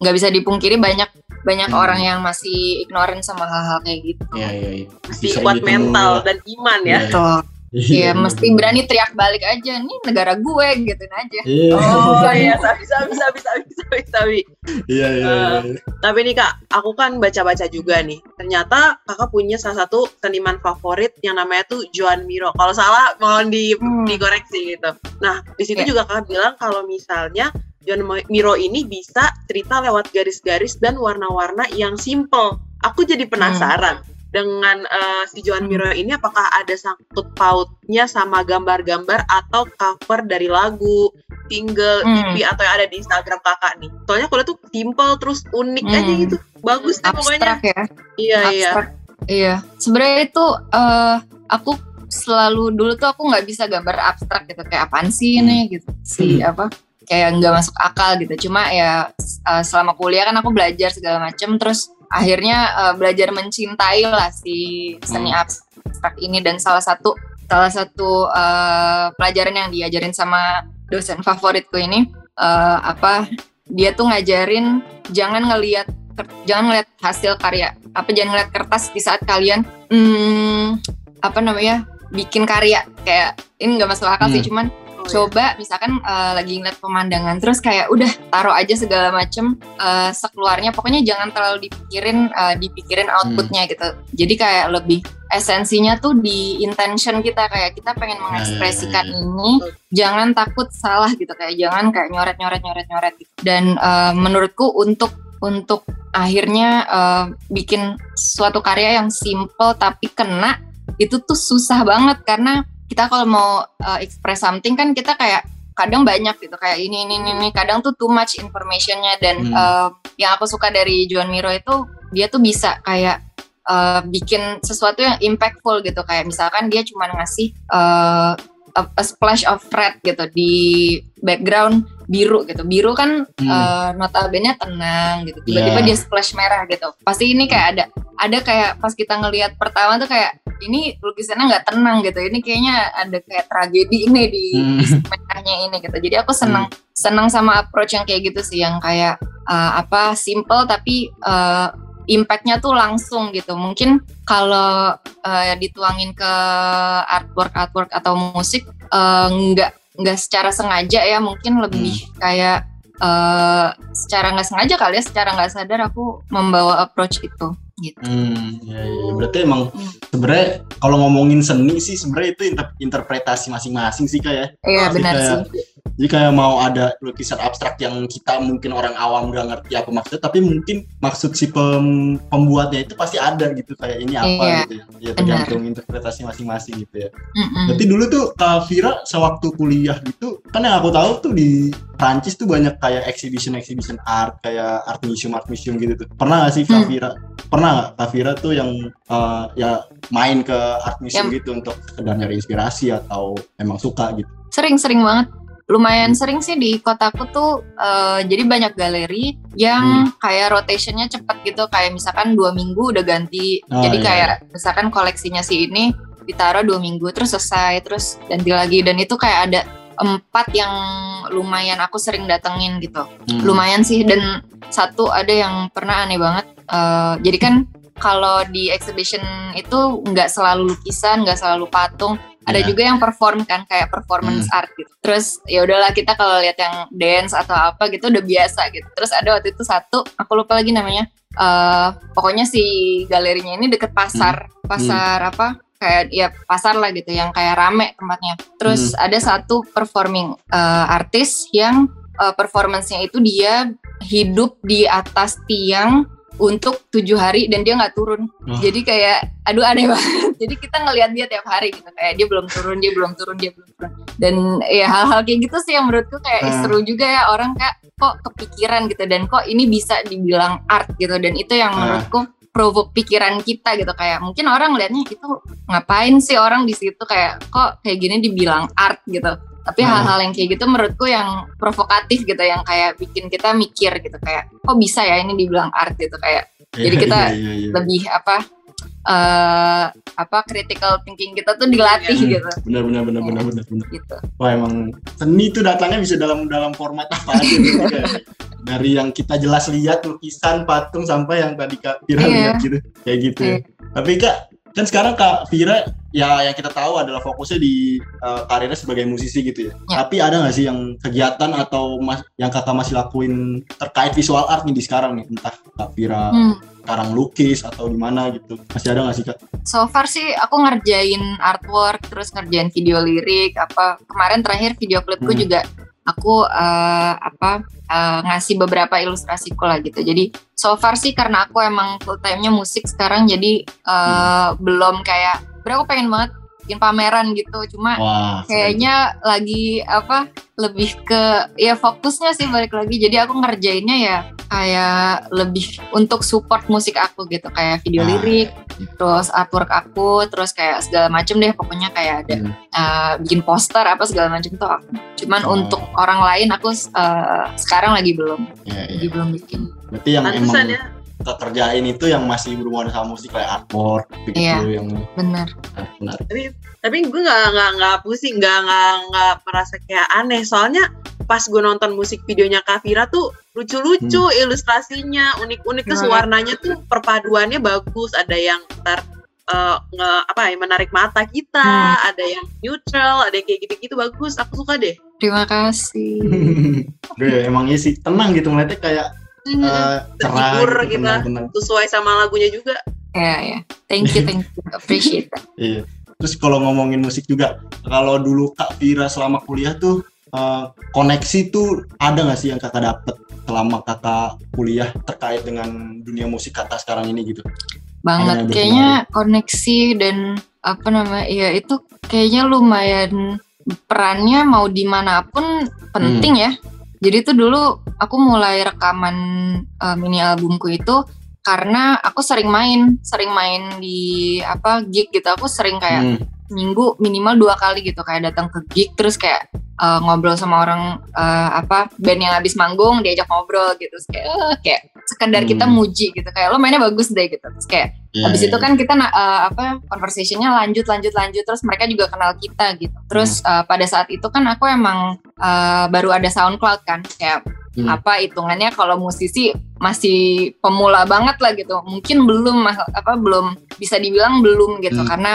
nggak bisa dipungkiri banyak banyak Hmm. orang yang masih ignorant sama hal-hal kayak gitu Iya iya iya. Mesti Sering kuat ditemui mental dan iman ya. Iya. tuh Iya, ya mesti berani teriak balik aja nih negara gue gituin aja Iya. Oh iya, sabi sabi sabi sabi sabi sabi. Iya iya. iya. Tapi nih kak, aku kan baca-baca juga nih. Ternyata kakak punya salah satu seniman favorit yang namanya tuh Joan Miro. Kalau salah mohon di Hmm. dikoreksi gitu. Nah di situ Ya. juga kakak bilang kalau misalnya Joan Miro ini bisa cerita lewat garis-garis dan warna-warna yang simple. Aku jadi penasaran dengan eh, si Hmm. Miro ini apakah ada sangkut pautnya sama gambar-gambar atau cover dari lagu, single, Hmm. EP atau yang ada di Instagram kakak nih. Soalnya kalau tuh simple terus unik Hmm. aja gitu. Bagus deh pokoknya. abstrak ya Iya iya. abstrak. Iya, sebenarnya itu eh, aku selalu dulu tuh aku nggak bisa gambar abstrak gitu kayak apaan sih ini gitu si apa kayak nggak masuk akal gitu. Cuma ya eh, selama kuliah kan aku belajar segala macem terus akhirnya eh, belajar mencintai lah si seni abstrak ini dan salah satu salah satu eh, pelajaran yang diajarin sama dosen favoritku ini eh, apa dia tuh ngajarin jangan ngelihat jangan ngeliat hasil karya apa jangan ngeliat kertas di saat kalian hmm, apa namanya bikin karya kayak ini nggak masuk akal sih Hmm. cuman Oh, iya. Coba misalkan eh, lagi ngeliat pemandangan terus kayak udah taruh aja segala macem eh, sekeluarnya. Pokoknya jangan terlalu dipikirin eh, dipikirin outputnya gitu. Jadi kayak lebih esensinya tuh di intention kita. Kayak kita pengen mengekspresikan ya, ini jangan takut salah gitu. Kayak jangan kayak nyoret nyoret nyoret nyoret gitu. dan eh, menurutku untuk untuk akhirnya eh, bikin suatu karya yang simple tapi kena itu tuh susah banget. Karena kita kalau mau uh, express something kan kita kayak kadang banyak gitu kayak ini ini ini, ini. kadang tuh too much informationnya dan Hmm. uh, yang aku suka dari Joan Miro itu dia tuh bisa kayak uh, bikin sesuatu yang impactful gitu kayak misalkan dia cuma ngasih uh, a, a splash of red gitu di background biru gitu. Biru kan Hmm. uh, notabene tenang gitu. Tiba-tiba Yeah. dia splash merah gitu. Pasti ini kayak ada ada kayak pas kita ngelihat pertama tuh kayak ini lukisannya nggak tenang gitu. Ini kayaknya ada kayak tragedi ini di, Hmm. di merahnya ini gitu. Jadi aku senang senang sama approach yang kayak gitu sih. Yang kayak uh, apa simple tapi uh, impactnya tuh langsung gitu. Mungkin kalau uh, dituangin ke artwork artwork atau musik uh, nggak secara sengaja ya mungkin lebih kayak uh, secara nggak sengaja kali ya secara nggak sadar aku membawa approach itu gitu Hmm, ya, ya. berarti emang Hmm. sebenarnya kalau ngomongin seni sih sebenarnya itu inter- interpretasi masing-masing sih kayak. iya Oh, benar kayak- sih Jadi kayak mau ada lukisan abstrak yang kita mungkin orang awam nggak ngerti apa maksudnya, tapi mungkin maksud si pem- pembuatnya itu pasti ada gitu kayak ini apa Iya, gitu ya. Ya tergantung interpretasi masing-masing gitu ya. Mm-mm. Berarti dulu tuh Kak Vira sewaktu kuliah gitu, kan yang aku tahu tuh di Prancis tuh banyak kayak exhibition-exhibition art, kayak art museum, art museum gitu tuh. Pernah gak sih Kak Hmm. Vira? Pernah gak Kak Vira tuh yang eh, ya main ke art museum gitu untuk sekedar nyari inspirasi atau emang suka gitu? sering-sering banget lumayan sering sih di kotaku tuh eh, jadi banyak galeri yang kayak rotationnya cepet gitu. Kayak misalkan dua minggu udah ganti. Oh, jadi iya. kayak misalkan koleksinya si ini ditaruh dua minggu terus selesai terus ganti lagi. Dan itu kayak ada empat yang lumayan aku sering datengin gitu. Hmm. lumayan sih. Dan satu ada yang pernah aneh banget Eh, jadi kan kalau di exhibition itu nggak selalu lukisan nggak selalu patung. Ada Iya. juga yang perform kan kayak performance art gitu. Terus ya udahlah kita kalau lihat yang dance atau apa gitu udah biasa gitu. Terus ada waktu itu satu aku lupa lagi namanya. Eh pokoknya si galerinya ini deket pasar. Pasar apa? Kayak ya pasar lah gitu yang kayak rame tempatnya. Terus ada satu performing eh, artis yang eh, performance-nya itu dia hidup di atas tiang untuk tujuh hari dan dia nggak turun. Wah. jadi kayak aduh aneh banget. Jadi kita ngelihat dia tiap hari gitu. Kayak dia belum turun dia belum turun dia belum turun. Dan ya hal-hal kayak gitu sih yang menurutku kayak Hmm. seru juga ya. Orang kayak kok kepikiran gitu dan kok ini bisa dibilang art gitu. Dan itu yang Ah. menurutku provoke pikiran kita gitu. Kayak mungkin orang liatnya itu ngapain sih orang di situ kayak kok kayak gini dibilang art gitu tapi Hmm. hal-hal yang kayak gitu menurutku yang provokatif gitu yang kayak bikin kita mikir gitu kayak kok bisa ya ini dibilang art gitu kayak Jadi Iya, kita iya, iya, iya. lebih apa eh apa critical thinking kita tuh dilatih Iya. gitu benar benar benar benar benar benar gitu wah emang seni itu datangnya bisa dalam dalam format apa aja gitu kayak dari yang kita jelas lihat lukisan patung sampai yang tadi kak Vira Iya. lihat gitu kayak gitu ya. Iya. tapi kak kan sekarang kak Vira ya yang kita tahu adalah fokusnya di uh, karirnya sebagai musisi gitu ya. Ya. Tapi ada nggak sih yang kegiatan atau mas, yang kakak masih lakuin terkait visual art nih di sekarang nih? Entah kak Vira Hmm. sekarang lukis atau gimana gitu. Masih ada nggak sih kak? So far sih aku ngerjain artwork, terus ngerjain video lirik, apa kemarin terakhir video klipku Hmm. juga aku eh, apa eh, ngasih beberapa ilustrasiku lah gitu. Jadi so far sih karena aku emang full time-nya musik sekarang, jadi eh, belum kayak, berarti aku pengen banget bikin pameran gitu. Cuma Wah. keren. kayaknya lagi apa lebih ke ya fokusnya sih balik lagi jadi aku ngerjainnya ya kayak lebih untuk support musik aku gitu kayak video Ah, lirik terus artwork aku terus kayak segala macem deh pokoknya kayak ada Hmm. uh, bikin poster apa segala macem tuh aku cuman Oh. untuk orang lain aku uh, sekarang lagi belum Iya, iya. lagi belum bikin Berarti yang Pantesan emang ya. Kerjain itu yang masih berhubungan sama musik kayak artwork gitu Iya. yang bener menarik. tapi gue nggak nggak nggak pusing nggak nggak nggak merasa kayak aneh soalnya pas gue nonton musik videonya Kavira tuh lucu-lucu ilustrasinya unik-unik terus Gimana? warnanya tuh perpaduannya bagus ada yang ntar eh, nge apa ya menarik mata kita Hmm. ada yang neutral ada yang kayak gitu-gitu bagus aku suka deh terima kasih Gue emang iya sih tenang gitu ngeliatnya kayak eh, cerah Terhibur gitu, kita. tenang-tenang. sesuai sama lagunya juga ya ya thank you thank you appreciate that. Iya. Terus kalau ngomongin musik juga, kalau dulu Kak Vira selama kuliah tuh eh, koneksi tuh ada nggak sih yang kakak dapet selama kakak kuliah terkait dengan dunia musik kata sekarang ini gitu? banget kayaknya koneksi dan apa namanya ya itu kayaknya lumayan perannya mau di mana pun penting Hmm. ya jadi tuh dulu aku mulai rekaman uh, mini albumku itu karena aku sering main sering main di apa gig gitu. Aku sering kayak Hmm. minggu minimal dua kali gitu kayak datang ke gig terus kayak uh, ngobrol sama orang uh, apa band yang habis manggung diajak ngobrol gitu. Terus kayak eh, kayak sekedar kita Hmm. muji gitu. Kayak lo mainnya bagus deh gitu. Terus kayak Iya, habis iya, itu kan kita uh, apa conversationnya lanjut lanjut lanjut. Terus mereka juga kenal kita gitu. Terus Hmm. uh, pada saat itu kan aku emang uh, baru ada SoundCloud kan. Kayak Hmm. apa hitungannya kalau musisi masih pemula banget lah gitu mungkin belum apa belum bisa dibilang belum gitu Hmm. karena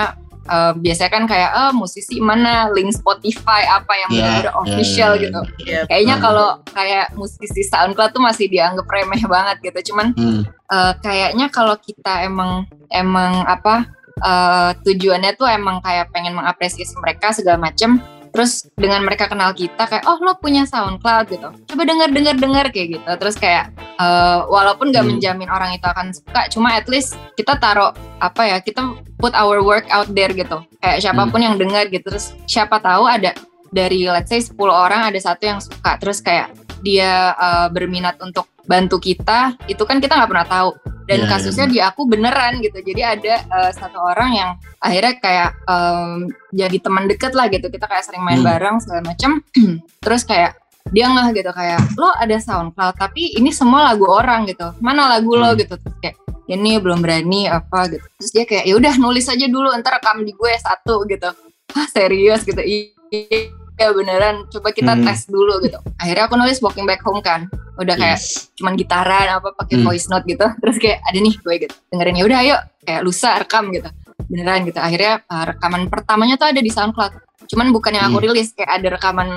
uh, biasanya kan kayak oh musisi mana link Spotify apa yang Iya, benar-benar iya, official iya, gitu Iya. kayaknya kalau kayak musisi SoundCloud tuh masih dianggap remeh banget gitu cuman Hmm. eh, kayaknya kalau kita emang emang apa eh, tujuannya tuh emang kayak pengen mengapresiasi mereka segala macem terus dengan mereka kenal kita kayak oh lo punya SoundCloud gitu. Coba denger denger denger kayak gitu. Terus kayak eh, walaupun gak Hmm. menjamin orang itu akan suka cuma at least kita taruh apa ya kita put our work out there gitu. Kayak siapa pun yang dengar gitu. Terus siapa tahu ada dari let's say 10 orang ada satu yang suka. Terus kayak dia eh, berminat untuk bantu kita itu kan kita nggak pernah tahu. Dan Iya, iya, kasusnya di aku beneran gitu. Jadi ada eh, satu orang yang akhirnya kayak em, jadi teman deket lah gitu. Kita kayak sering main Hmm. bareng segala macem. Terus kayak dia ngeh gitu kayak lo ada SoundCloud tapi ini semua lagu orang gitu. Mana lagu lo? Hmm. gitu. Terus kayak ini belum berani apa gitu. Terus dia kayak ya udah nulis aja dulu ntar rekam di gue satu gitu. Ah serius gitu. Iya beneran. Coba kita Hmm. tes dulu gitu. Akhirnya aku nulis walking back home kan. Udah kayak Yes. cuman gitaran apa pakai Hmm. voice note gitu. Terus kayak ada nih gue gitu. Dengerin ya udah ayo. Kayak lusa rekam gitu. Beneran gitu. Akhirnya uh, rekaman pertamanya tuh ada di SoundCloud. Cuman bukan yang aku Hmm. rilis. Kayak ada rekaman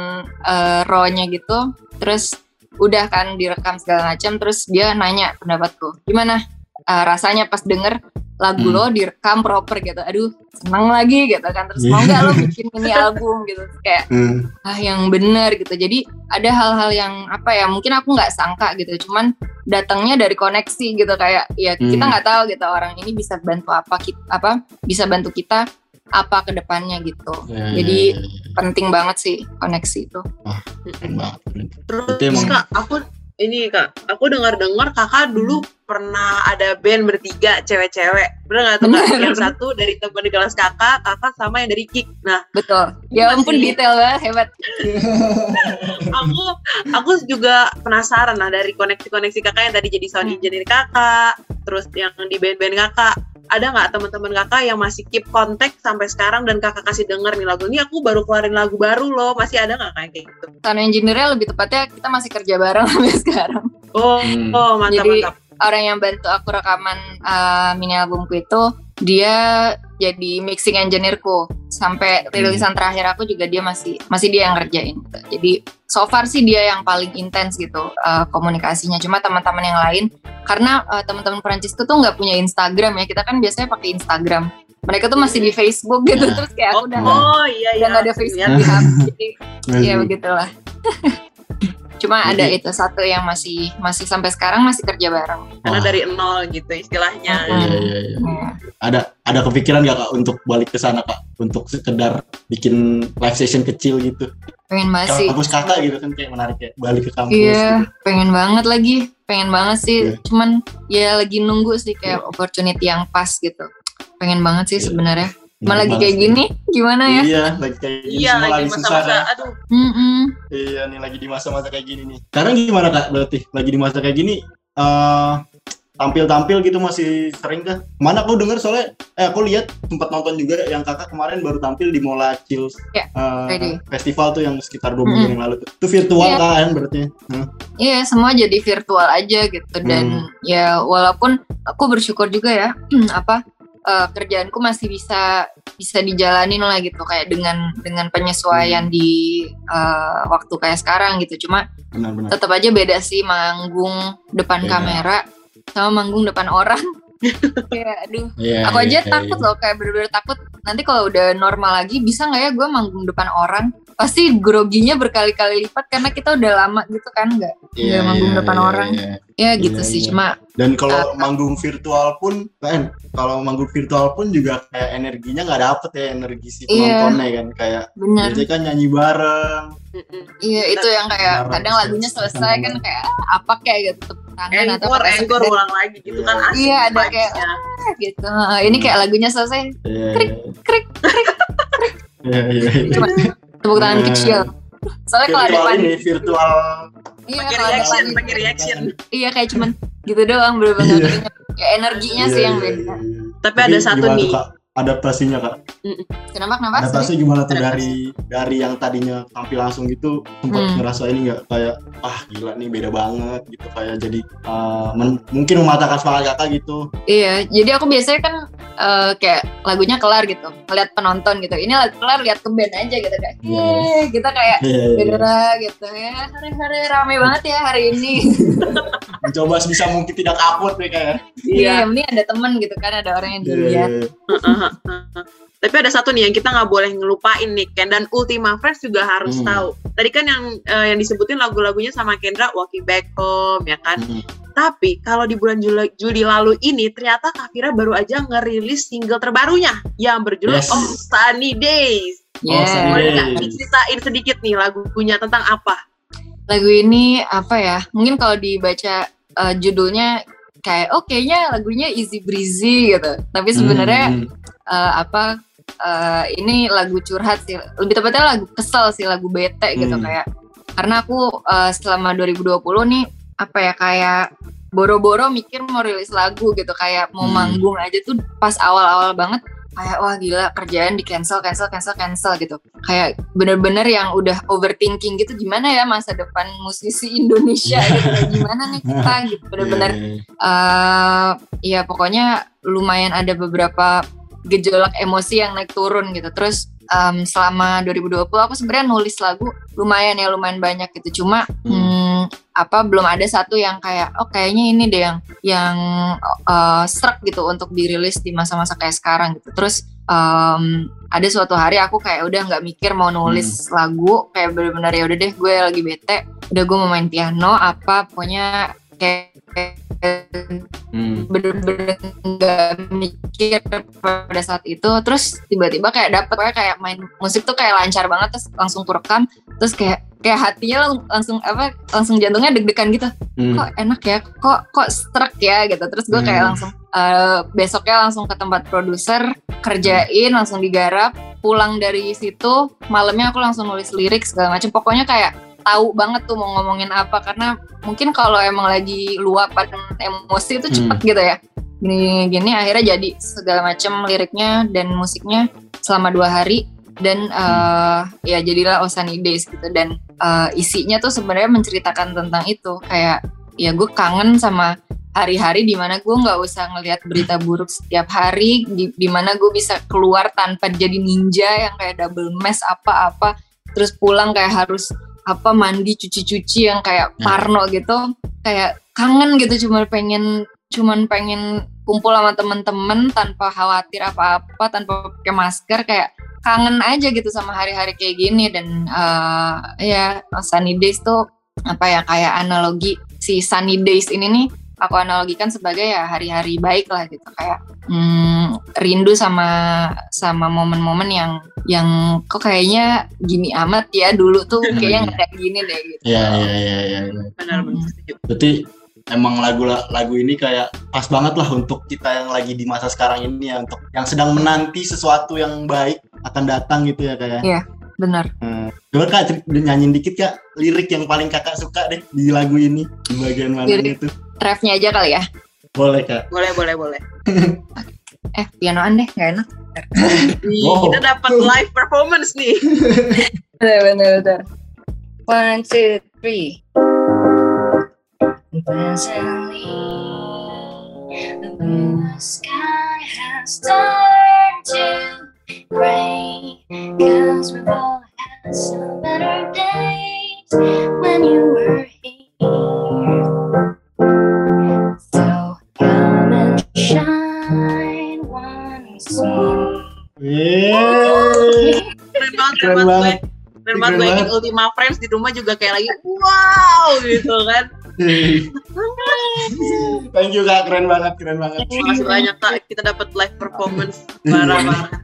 uh, raw-nya gitu. Terus udah kan direkam segala macam. Terus dia nanya pendapatku gimana? Uh, rasanya pas denger lagu Hmm. lo direkam proper gitu aduh seneng lagi gitu kan terus mau nggak lo bikin ini album gitu kayak Hmm. ah yang benar gitu jadi ada hal-hal yang apa ya mungkin aku nggak sangka gitu cuman datangnya dari koneksi gitu kayak ya kita Hmm. nggak tahu gitu orang ini bisa bantu apa kita apa bisa bantu kita apa ke depannya gitu Ya, Jadi- ya, ya, ya. penting banget sih koneksi itu banget, keren. terus Itu emang- kak aku ini kak, aku dengar-dengar kakak dulu pernah ada band bertiga cewek-cewek. Bener nggak tuh kak? Yang satu dari teman di kelas kakak, kakak sama yang dari Kik. Nah, Betul. Ya ampun masih- detail banget hebat. aku aku juga penasaran lah dari koneksi-koneksi kakak yang tadi jadi sound Hmm. engineer kakak, terus yang di band-band kakak. Ada nggak teman-teman kakak yang masih keep kontak sampai sekarang dan kakak kasih denger nih lagu ini aku baru keluarin lagu baru loh masih ada nggak kayak gitu? Sound engineer lebih tepatnya kita masih kerja bareng sampai sekarang. Oh, Hmm. oh mantap Jadi- mantap. Orang yang bantu aku rekaman uh, mini albumku itu dia jadi mixing engineerku sampai rilisan terakhir aku juga dia masih masih dia yang ngerjain. gitu. Jadi so far sih dia yang paling intens gitu uh, komunikasinya. Cuma teman-teman yang lain karena uh, teman-teman Perancisku tuh nggak punya Instagram ya. Kita kan biasanya pakai Instagram. Mereka tuh masih di Facebook gitu Nah. terus kayak Oh, aku udah nggak- oh iya udah iya. nggak ada Facebook di HP. Jadi ya Hmm. begitulah. Cuma ada Jadi- itu satu yang masih masih sampai sekarang masih kerja bareng. Karena Wah. dari nol gitu istilahnya. Hmm. Iya, iya, iya. Ya. Ada ada kepikiran gak kak untuk balik ke sana kak untuk sekedar bikin live session kecil gitu. Pengen banget Kalau sih. kampus kakak gitu kan kayak menarik ya balik ke kampus. Iya, gitu. pengen banget lagi. Pengen banget sih. Iya. Cuman ya lagi nunggu sih kayak opportunity yang pas gitu. Pengen banget sih Iya. sebenarnya. Menarik lagi kayak sih. gini, gimana ya? Iya, lagi kayak gini Iya semua lagi lagi susah masa-masa kan. aduh Mm-mm. Iya nih lagi di masa-masa kayak gini nih. Sekarang gimana kak berarti? Lagi di masa kayak gini eh tampil-tampil gitu masih sering kah? Mana aku denger soalnya eh aku lihat sempat nonton juga yang kakak kemarin baru tampil di Mola Chills Ya, eh, ready. festival tuh yang sekitar dua Mm-mm. minggu yang lalu tuh. Itu virtual Iya. kan berarti? Hmm. Iya, semua jadi virtual aja gitu dan ya walaupun aku bersyukur juga ya apa eh, kerjaanku masih bisa bisa dijalanin lah gitu kayak dengan dengan penyesuaian di eh, waktu kayak sekarang gitu. Cuma tetap aja beda sih manggung depan Beda. kamera sama manggung depan orang. Kayak aduh, Iya. aku aja iya, takut iya. loh kayak bener-bener takut nanti kalau udah normal lagi bisa nggak ya gue manggung depan orang pasti groginya berkali-kali lipat karena kita udah lama gitu kan nggak Iya, nggak manggung iya, depan iya, orang. iya. ya gitu Iya, sih iya. cuma Dan kalau manggung virtual pun, kan kalau manggung virtual pun juga kayak energinya nggak dapet ya energi si Iya. penontonnya kan kayak bener biasanya kan nyanyi bareng. Iya itu yang kayak kadang lagunya selesai kan kayak "Ah, apa kayak gitu tepuk tangan atau Encore, pakai encore ulang lagi gitu kan Iya. asik Iya, ada vibes-nya. kayak- gitu Heeh, ini kayak lagunya selesai Iya, Krik, iya. krik, Iya, iya, iya. Cuma tepuk tangan kecil soalnya kalau ada ini virtual iya Pakai kalau ada reaction, panik pakai reaction. iya kayak cuman gitu doang bener-bener Iya. kayak energinya sih Iya, yang iya, beda iya. Tapi ada satu nih. Kak, adaptasinya kak kenapa kenapa adaptasi gimana tuh dari dari yang tadinya tampil langsung gitu sempat Hmm. ngerasa ini nggak kayak ah gila nih beda banget gitu kayak jadi uh, men- mungkin mematahkan semangat kakak gitu Iya, jadi aku biasanya kan eh, kayak lagunya kelar gitu, ngeliat penonton gitu. Ini lagu kelar lihat ke band aja gitu kayak, Iya. "Yeay," kita kayak Iya, iya, beda gitu ya. Hari-hari rame banget ya hari ini. mencoba sebisa mungkin tidak kaput nih kayak Iya, Iya. penting ada temen gitu kan, ada orang yang Iya, dilihat. iya. Tapi ada satu nih yang kita nggak boleh ngelupain nih Ken dan Ultima Friends juga harus Hmm. tahu. Tadi kan yang eh, yang disebutin lagu-lagunya sama Kendra Walking Back Home ya kan. Hmm. Tapi kalau di bulan Juli, Juli lalu ini ternyata Kafira baru aja ngerilis single terbarunya yang berjudul Yes. Oh Sunny Days. Oh, Yeah. Sunny Boleh nggak diceritain sedikit nih lagunya tentang apa? Lagu ini apa ya? Mungkin kalau dibaca eh, judulnya kayak oh kayaknya lagunya easy breezy gitu. Tapi sebenarnya Hmm. Eh, apa eh, ini lagu curhat sih lebih tepatnya lagu kesel sih lagu bete gitu Hmm. kayak karena aku eh, selama 2020 nih apa ya kayak boro-boro mikir mau rilis lagu gitu kayak mau Hmm. manggung aja tuh pas awal-awal banget kayak wah gila kerjaan di cancel cancel cancel cancel gitu kayak bener-bener yang udah overthinking gitu gimana ya masa depan musisi Indonesia gitu gimana nih kita gitu bener-bener Iya, iya. eh ya pokoknya lumayan ada beberapa gejolak emosi yang naik turun gitu. Terus em, selama 2020 aku sebenarnya nulis lagu lumayan ya lumayan banyak gitu. Cuma hmm, apa belum ada satu yang kayak oh kayaknya ini deh yang yang eh, struck gitu untuk dirilis di masa-masa kayak sekarang gitu. Terus em, ada suatu hari aku kayak udah nggak mikir mau nulis lagu kayak bener-bener ya udah deh gue lagi bete udah gue mau main piano apa pokoknya Hmm. bener-bener nggak mikir pada saat itu. Terus tiba-tiba kayak dapet kayak main musik tuh kayak lancar banget terus langsung ku rekam terus kayak kayak hatinya lang- langsung apa langsung jantungnya deg-degan gitu. Hmm. kok enak ya? Kok kok struck ya? Gitu. Terus gue kayak Hmm. langsung eh, besoknya langsung ke tempat produser kerjain langsung digarap. Pulang dari situ malamnya aku langsung nulis lirik segala macam pokoknya kayak tahu banget tuh mau ngomongin apa karena mungkin kalau emang lagi luapan emosi itu cepet gitu ya. Gini gini akhirnya jadi segala macam liriknya dan musiknya selama dua hari. Dan eh, ya jadilah Osani Days gitu. Dan eh, isinya tuh sebenarnya menceritakan tentang itu. Kayak ya gue kangen sama hari-hari di mana gue nggak usah ngelihat berita buruk setiap hari di di mana gue bisa keluar tanpa jadi ninja yang kayak double mess apa-apa terus pulang kayak harus apa mandi cuci-cuci yang kayak Ya. parno gitu kayak kangen gitu cuma pengen cuman pengen kumpul sama temen-temen tanpa khawatir apa-apa tanpa pakai masker kayak kangen aja gitu sama hari-hari kayak gini dan eh, ya sunny days tuh apa ya kayak analogi si sunny days ini nih aku analogikan sebagai ya hari-hari baik lah gitu kayak hmm, rindu sama sama momen-momen yang yang kok kayaknya gini amat ya dulu tuh kayaknya nggak kayak gini deh gitu. Iya iya iya iya. iya. benar Hmm. benar setuju Berarti emang lagu lagu ini kayak pas banget lah untuk kita yang lagi di masa sekarang ini ya untuk yang sedang menanti sesuatu yang baik akan datang gitu ya kayak. Iya. Benar. Hmm. Coba kak nyanyiin dikit kak lirik yang paling kakak suka deh di lagu ini di bagian mana itu. Refnya aja kali ya. Boleh kak. boleh boleh boleh Eh pianoan deh nggak enak. Wow. kita dapat live performance nih Bener bener bener. One two three. Presently, the blue sky has turned to gray. Cause we've all had some better days when you were here. Yeay. keren banget Keren keren banget keren banget Keren gue ingin banget. Ultima Friends di rumah juga kayak lagi wow gitu kan Thank you kak keren banget keren banget. Makasih banyak kak, kita dapat live performance parah-parah.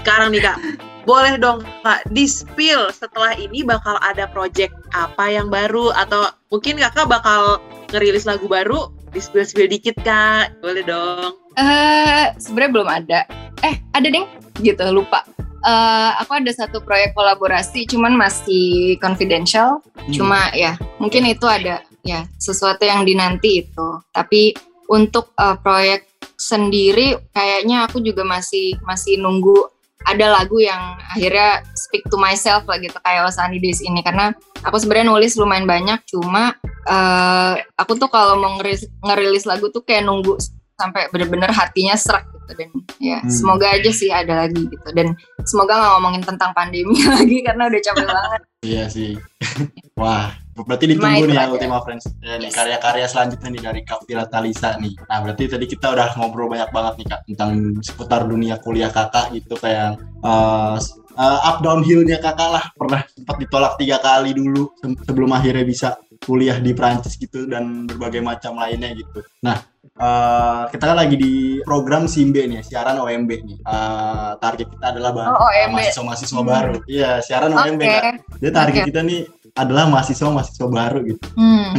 Sekarang nih kak, boleh dong kak di spill setelah ini bakal ada project apa yang baru atau mungkin kakak bakal ngerilis lagu baru di spill spill dikit kak, boleh dong. Eh sebenarnya belum ada. Eh ada deh, gitu lupa. Eh aku ada satu proyek kolaborasi, cuman masih confidential. Hmm. Cuma ya mungkin itu ada ya sesuatu yang dinanti itu. Tapi untuk eh, proyek sendiri kayaknya aku juga masih masih nunggu ada lagu yang akhirnya speak to myself lah gitu kayak Osani Days ini karena aku sebenarnya nulis lumayan banyak cuma eh, aku tuh kalau mau ngerilis, ngerilis lagu tuh kayak nunggu sampai bener-bener hatinya serak gitu dan ya Hmm. semoga aja sih ada lagi gitu dan semoga nggak ngomongin tentang pandemi lagi karena udah capek banget Iya sih. Wah, berarti ditunggu itu nih ya. Ultima Friends. Ya, nih, karya-karya selanjutnya nih dari Kak Vira Talisa nih. Nah, berarti tadi kita udah ngobrol banyak banget nih Kak tentang seputar dunia kuliah Kakak gitu kayak uh, uh, up downhill-nya Kakak lah. Pernah sempat ditolak tiga kali dulu se- sebelum akhirnya bisa kuliah di Prancis gitu dan berbagai macam lainnya gitu. Nah, uh, kita kan lagi di program Simbe nih, siaran OMB nih. Uh, target kita adalah bah- Oh, mahasiswa-mahasiswa Hmm. baru. Iya, siaran oke OMB Kak. Jadi target Oke. kita nih adalah mahasiswa-mahasiswa baru gitu. Hmm.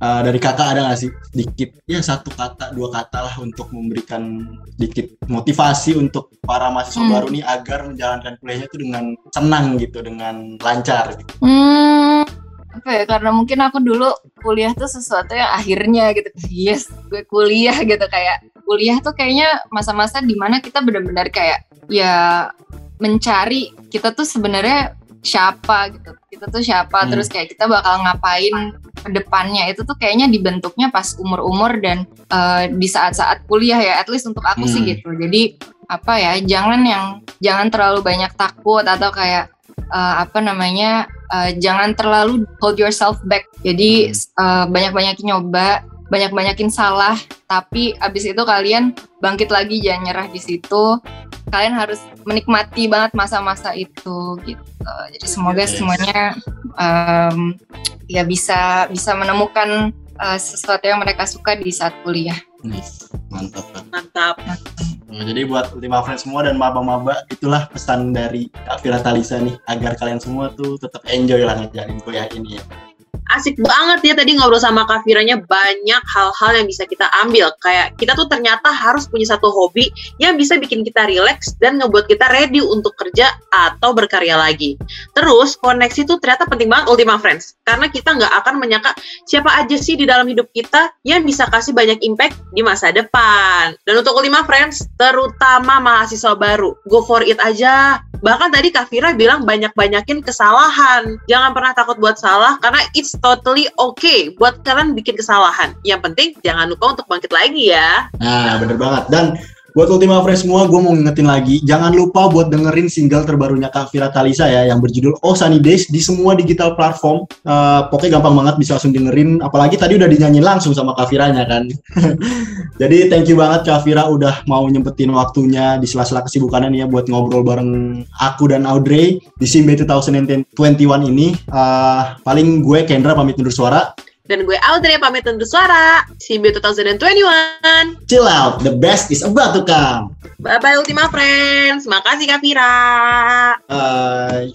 Eh, dari kakak ada nggak sih sedikit ya satu kata dua kata lah untuk memberikan sedikit motivasi untuk para mahasiswa Hmm. baru nih agar menjalankan kuliahnya itu dengan senang gitu dengan lancar gitu. Hmm, apa ya? Karena mungkin aku dulu kuliah tuh sesuatu yang akhirnya gitu. Yes, gue kuliah gitu kayak kuliah tuh kayaknya masa-masa di mana kita benar-benar kayak ya mencari kita tuh sebenarnya siapa gitu. Kita tuh siapa, Hmm. terus kayak kita bakal ngapain ke depannya. Itu tuh kayaknya dibentuknya pas umur-umur dan eh, di saat-saat kuliah ya. At least untuk aku sih Hmm. gitu. Jadi apa ya? Jangan yang jangan terlalu banyak takut atau kayak eh, apa namanya uh, jangan terlalu hold yourself back. Jadi uh, banyak-banyakin nyoba, banyak-banyakin salah, tapi abis itu kalian bangkit lagi jangan nyerah di situ. Kalian harus menikmati banget masa-masa itu gitu. Jadi semoga Yes. semuanya um, ya bisa bisa menemukan uh, sesuatu yang mereka suka di saat kuliah. Nice. Mantap kan. Mantap. Nah, jadi buat Ultima Friends semua dan maba-maba itulah pesan dari Kak Talisa nih agar kalian semua tuh tetap enjoy lah ngejalanin kuliah ini ya. Asik banget ya tadi ngobrol sama Kak Viranya banyak hal-hal yang bisa kita ambil. Kayak kita tuh ternyata harus punya satu hobi yang bisa bikin kita relax dan ngebuat kita ready untuk kerja atau berkarya lagi. Terus koneksi tuh ternyata penting banget Ultima Friends. Karena kita nggak akan menyangka siapa aja sih di dalam hidup kita yang bisa kasih banyak impact di masa depan. Dan untuk Ultima Friends terutama mahasiswa baru go for it aja. Bahkan tadi Kak Vira bilang banyak-banyakin kesalahan. Jangan pernah takut buat salah karena it's totally okay buat kalian bikin kesalahan yang penting jangan lupa untuk bangkit lagi ya Nah, bener banget. Dan buat Ultima Friends semua, gue mau ngingetin lagi, jangan lupa buat dengerin single terbarunya Kak Vira Talisa ya, yang berjudul Oh Sunny Days di semua digital platform. Eh, pokoknya gampang banget bisa langsung dengerin, apalagi tadi udah dinyanyiin langsung sama Kak Viranya kan. Jadi thank you banget Kak Vira udah mau nyempetin waktunya di sela-sela kesibukannya nih ya buat ngobrol bareng aku dan Audrey di Simbe 2021 ini. Eh, paling gue Kendra pamit undur suara. Dan gue Audrey pamit undur suara. Simbi 2021 Chill out, the best is about to come. bye bye Ultima Friends. Makasih Kak Vira Bye.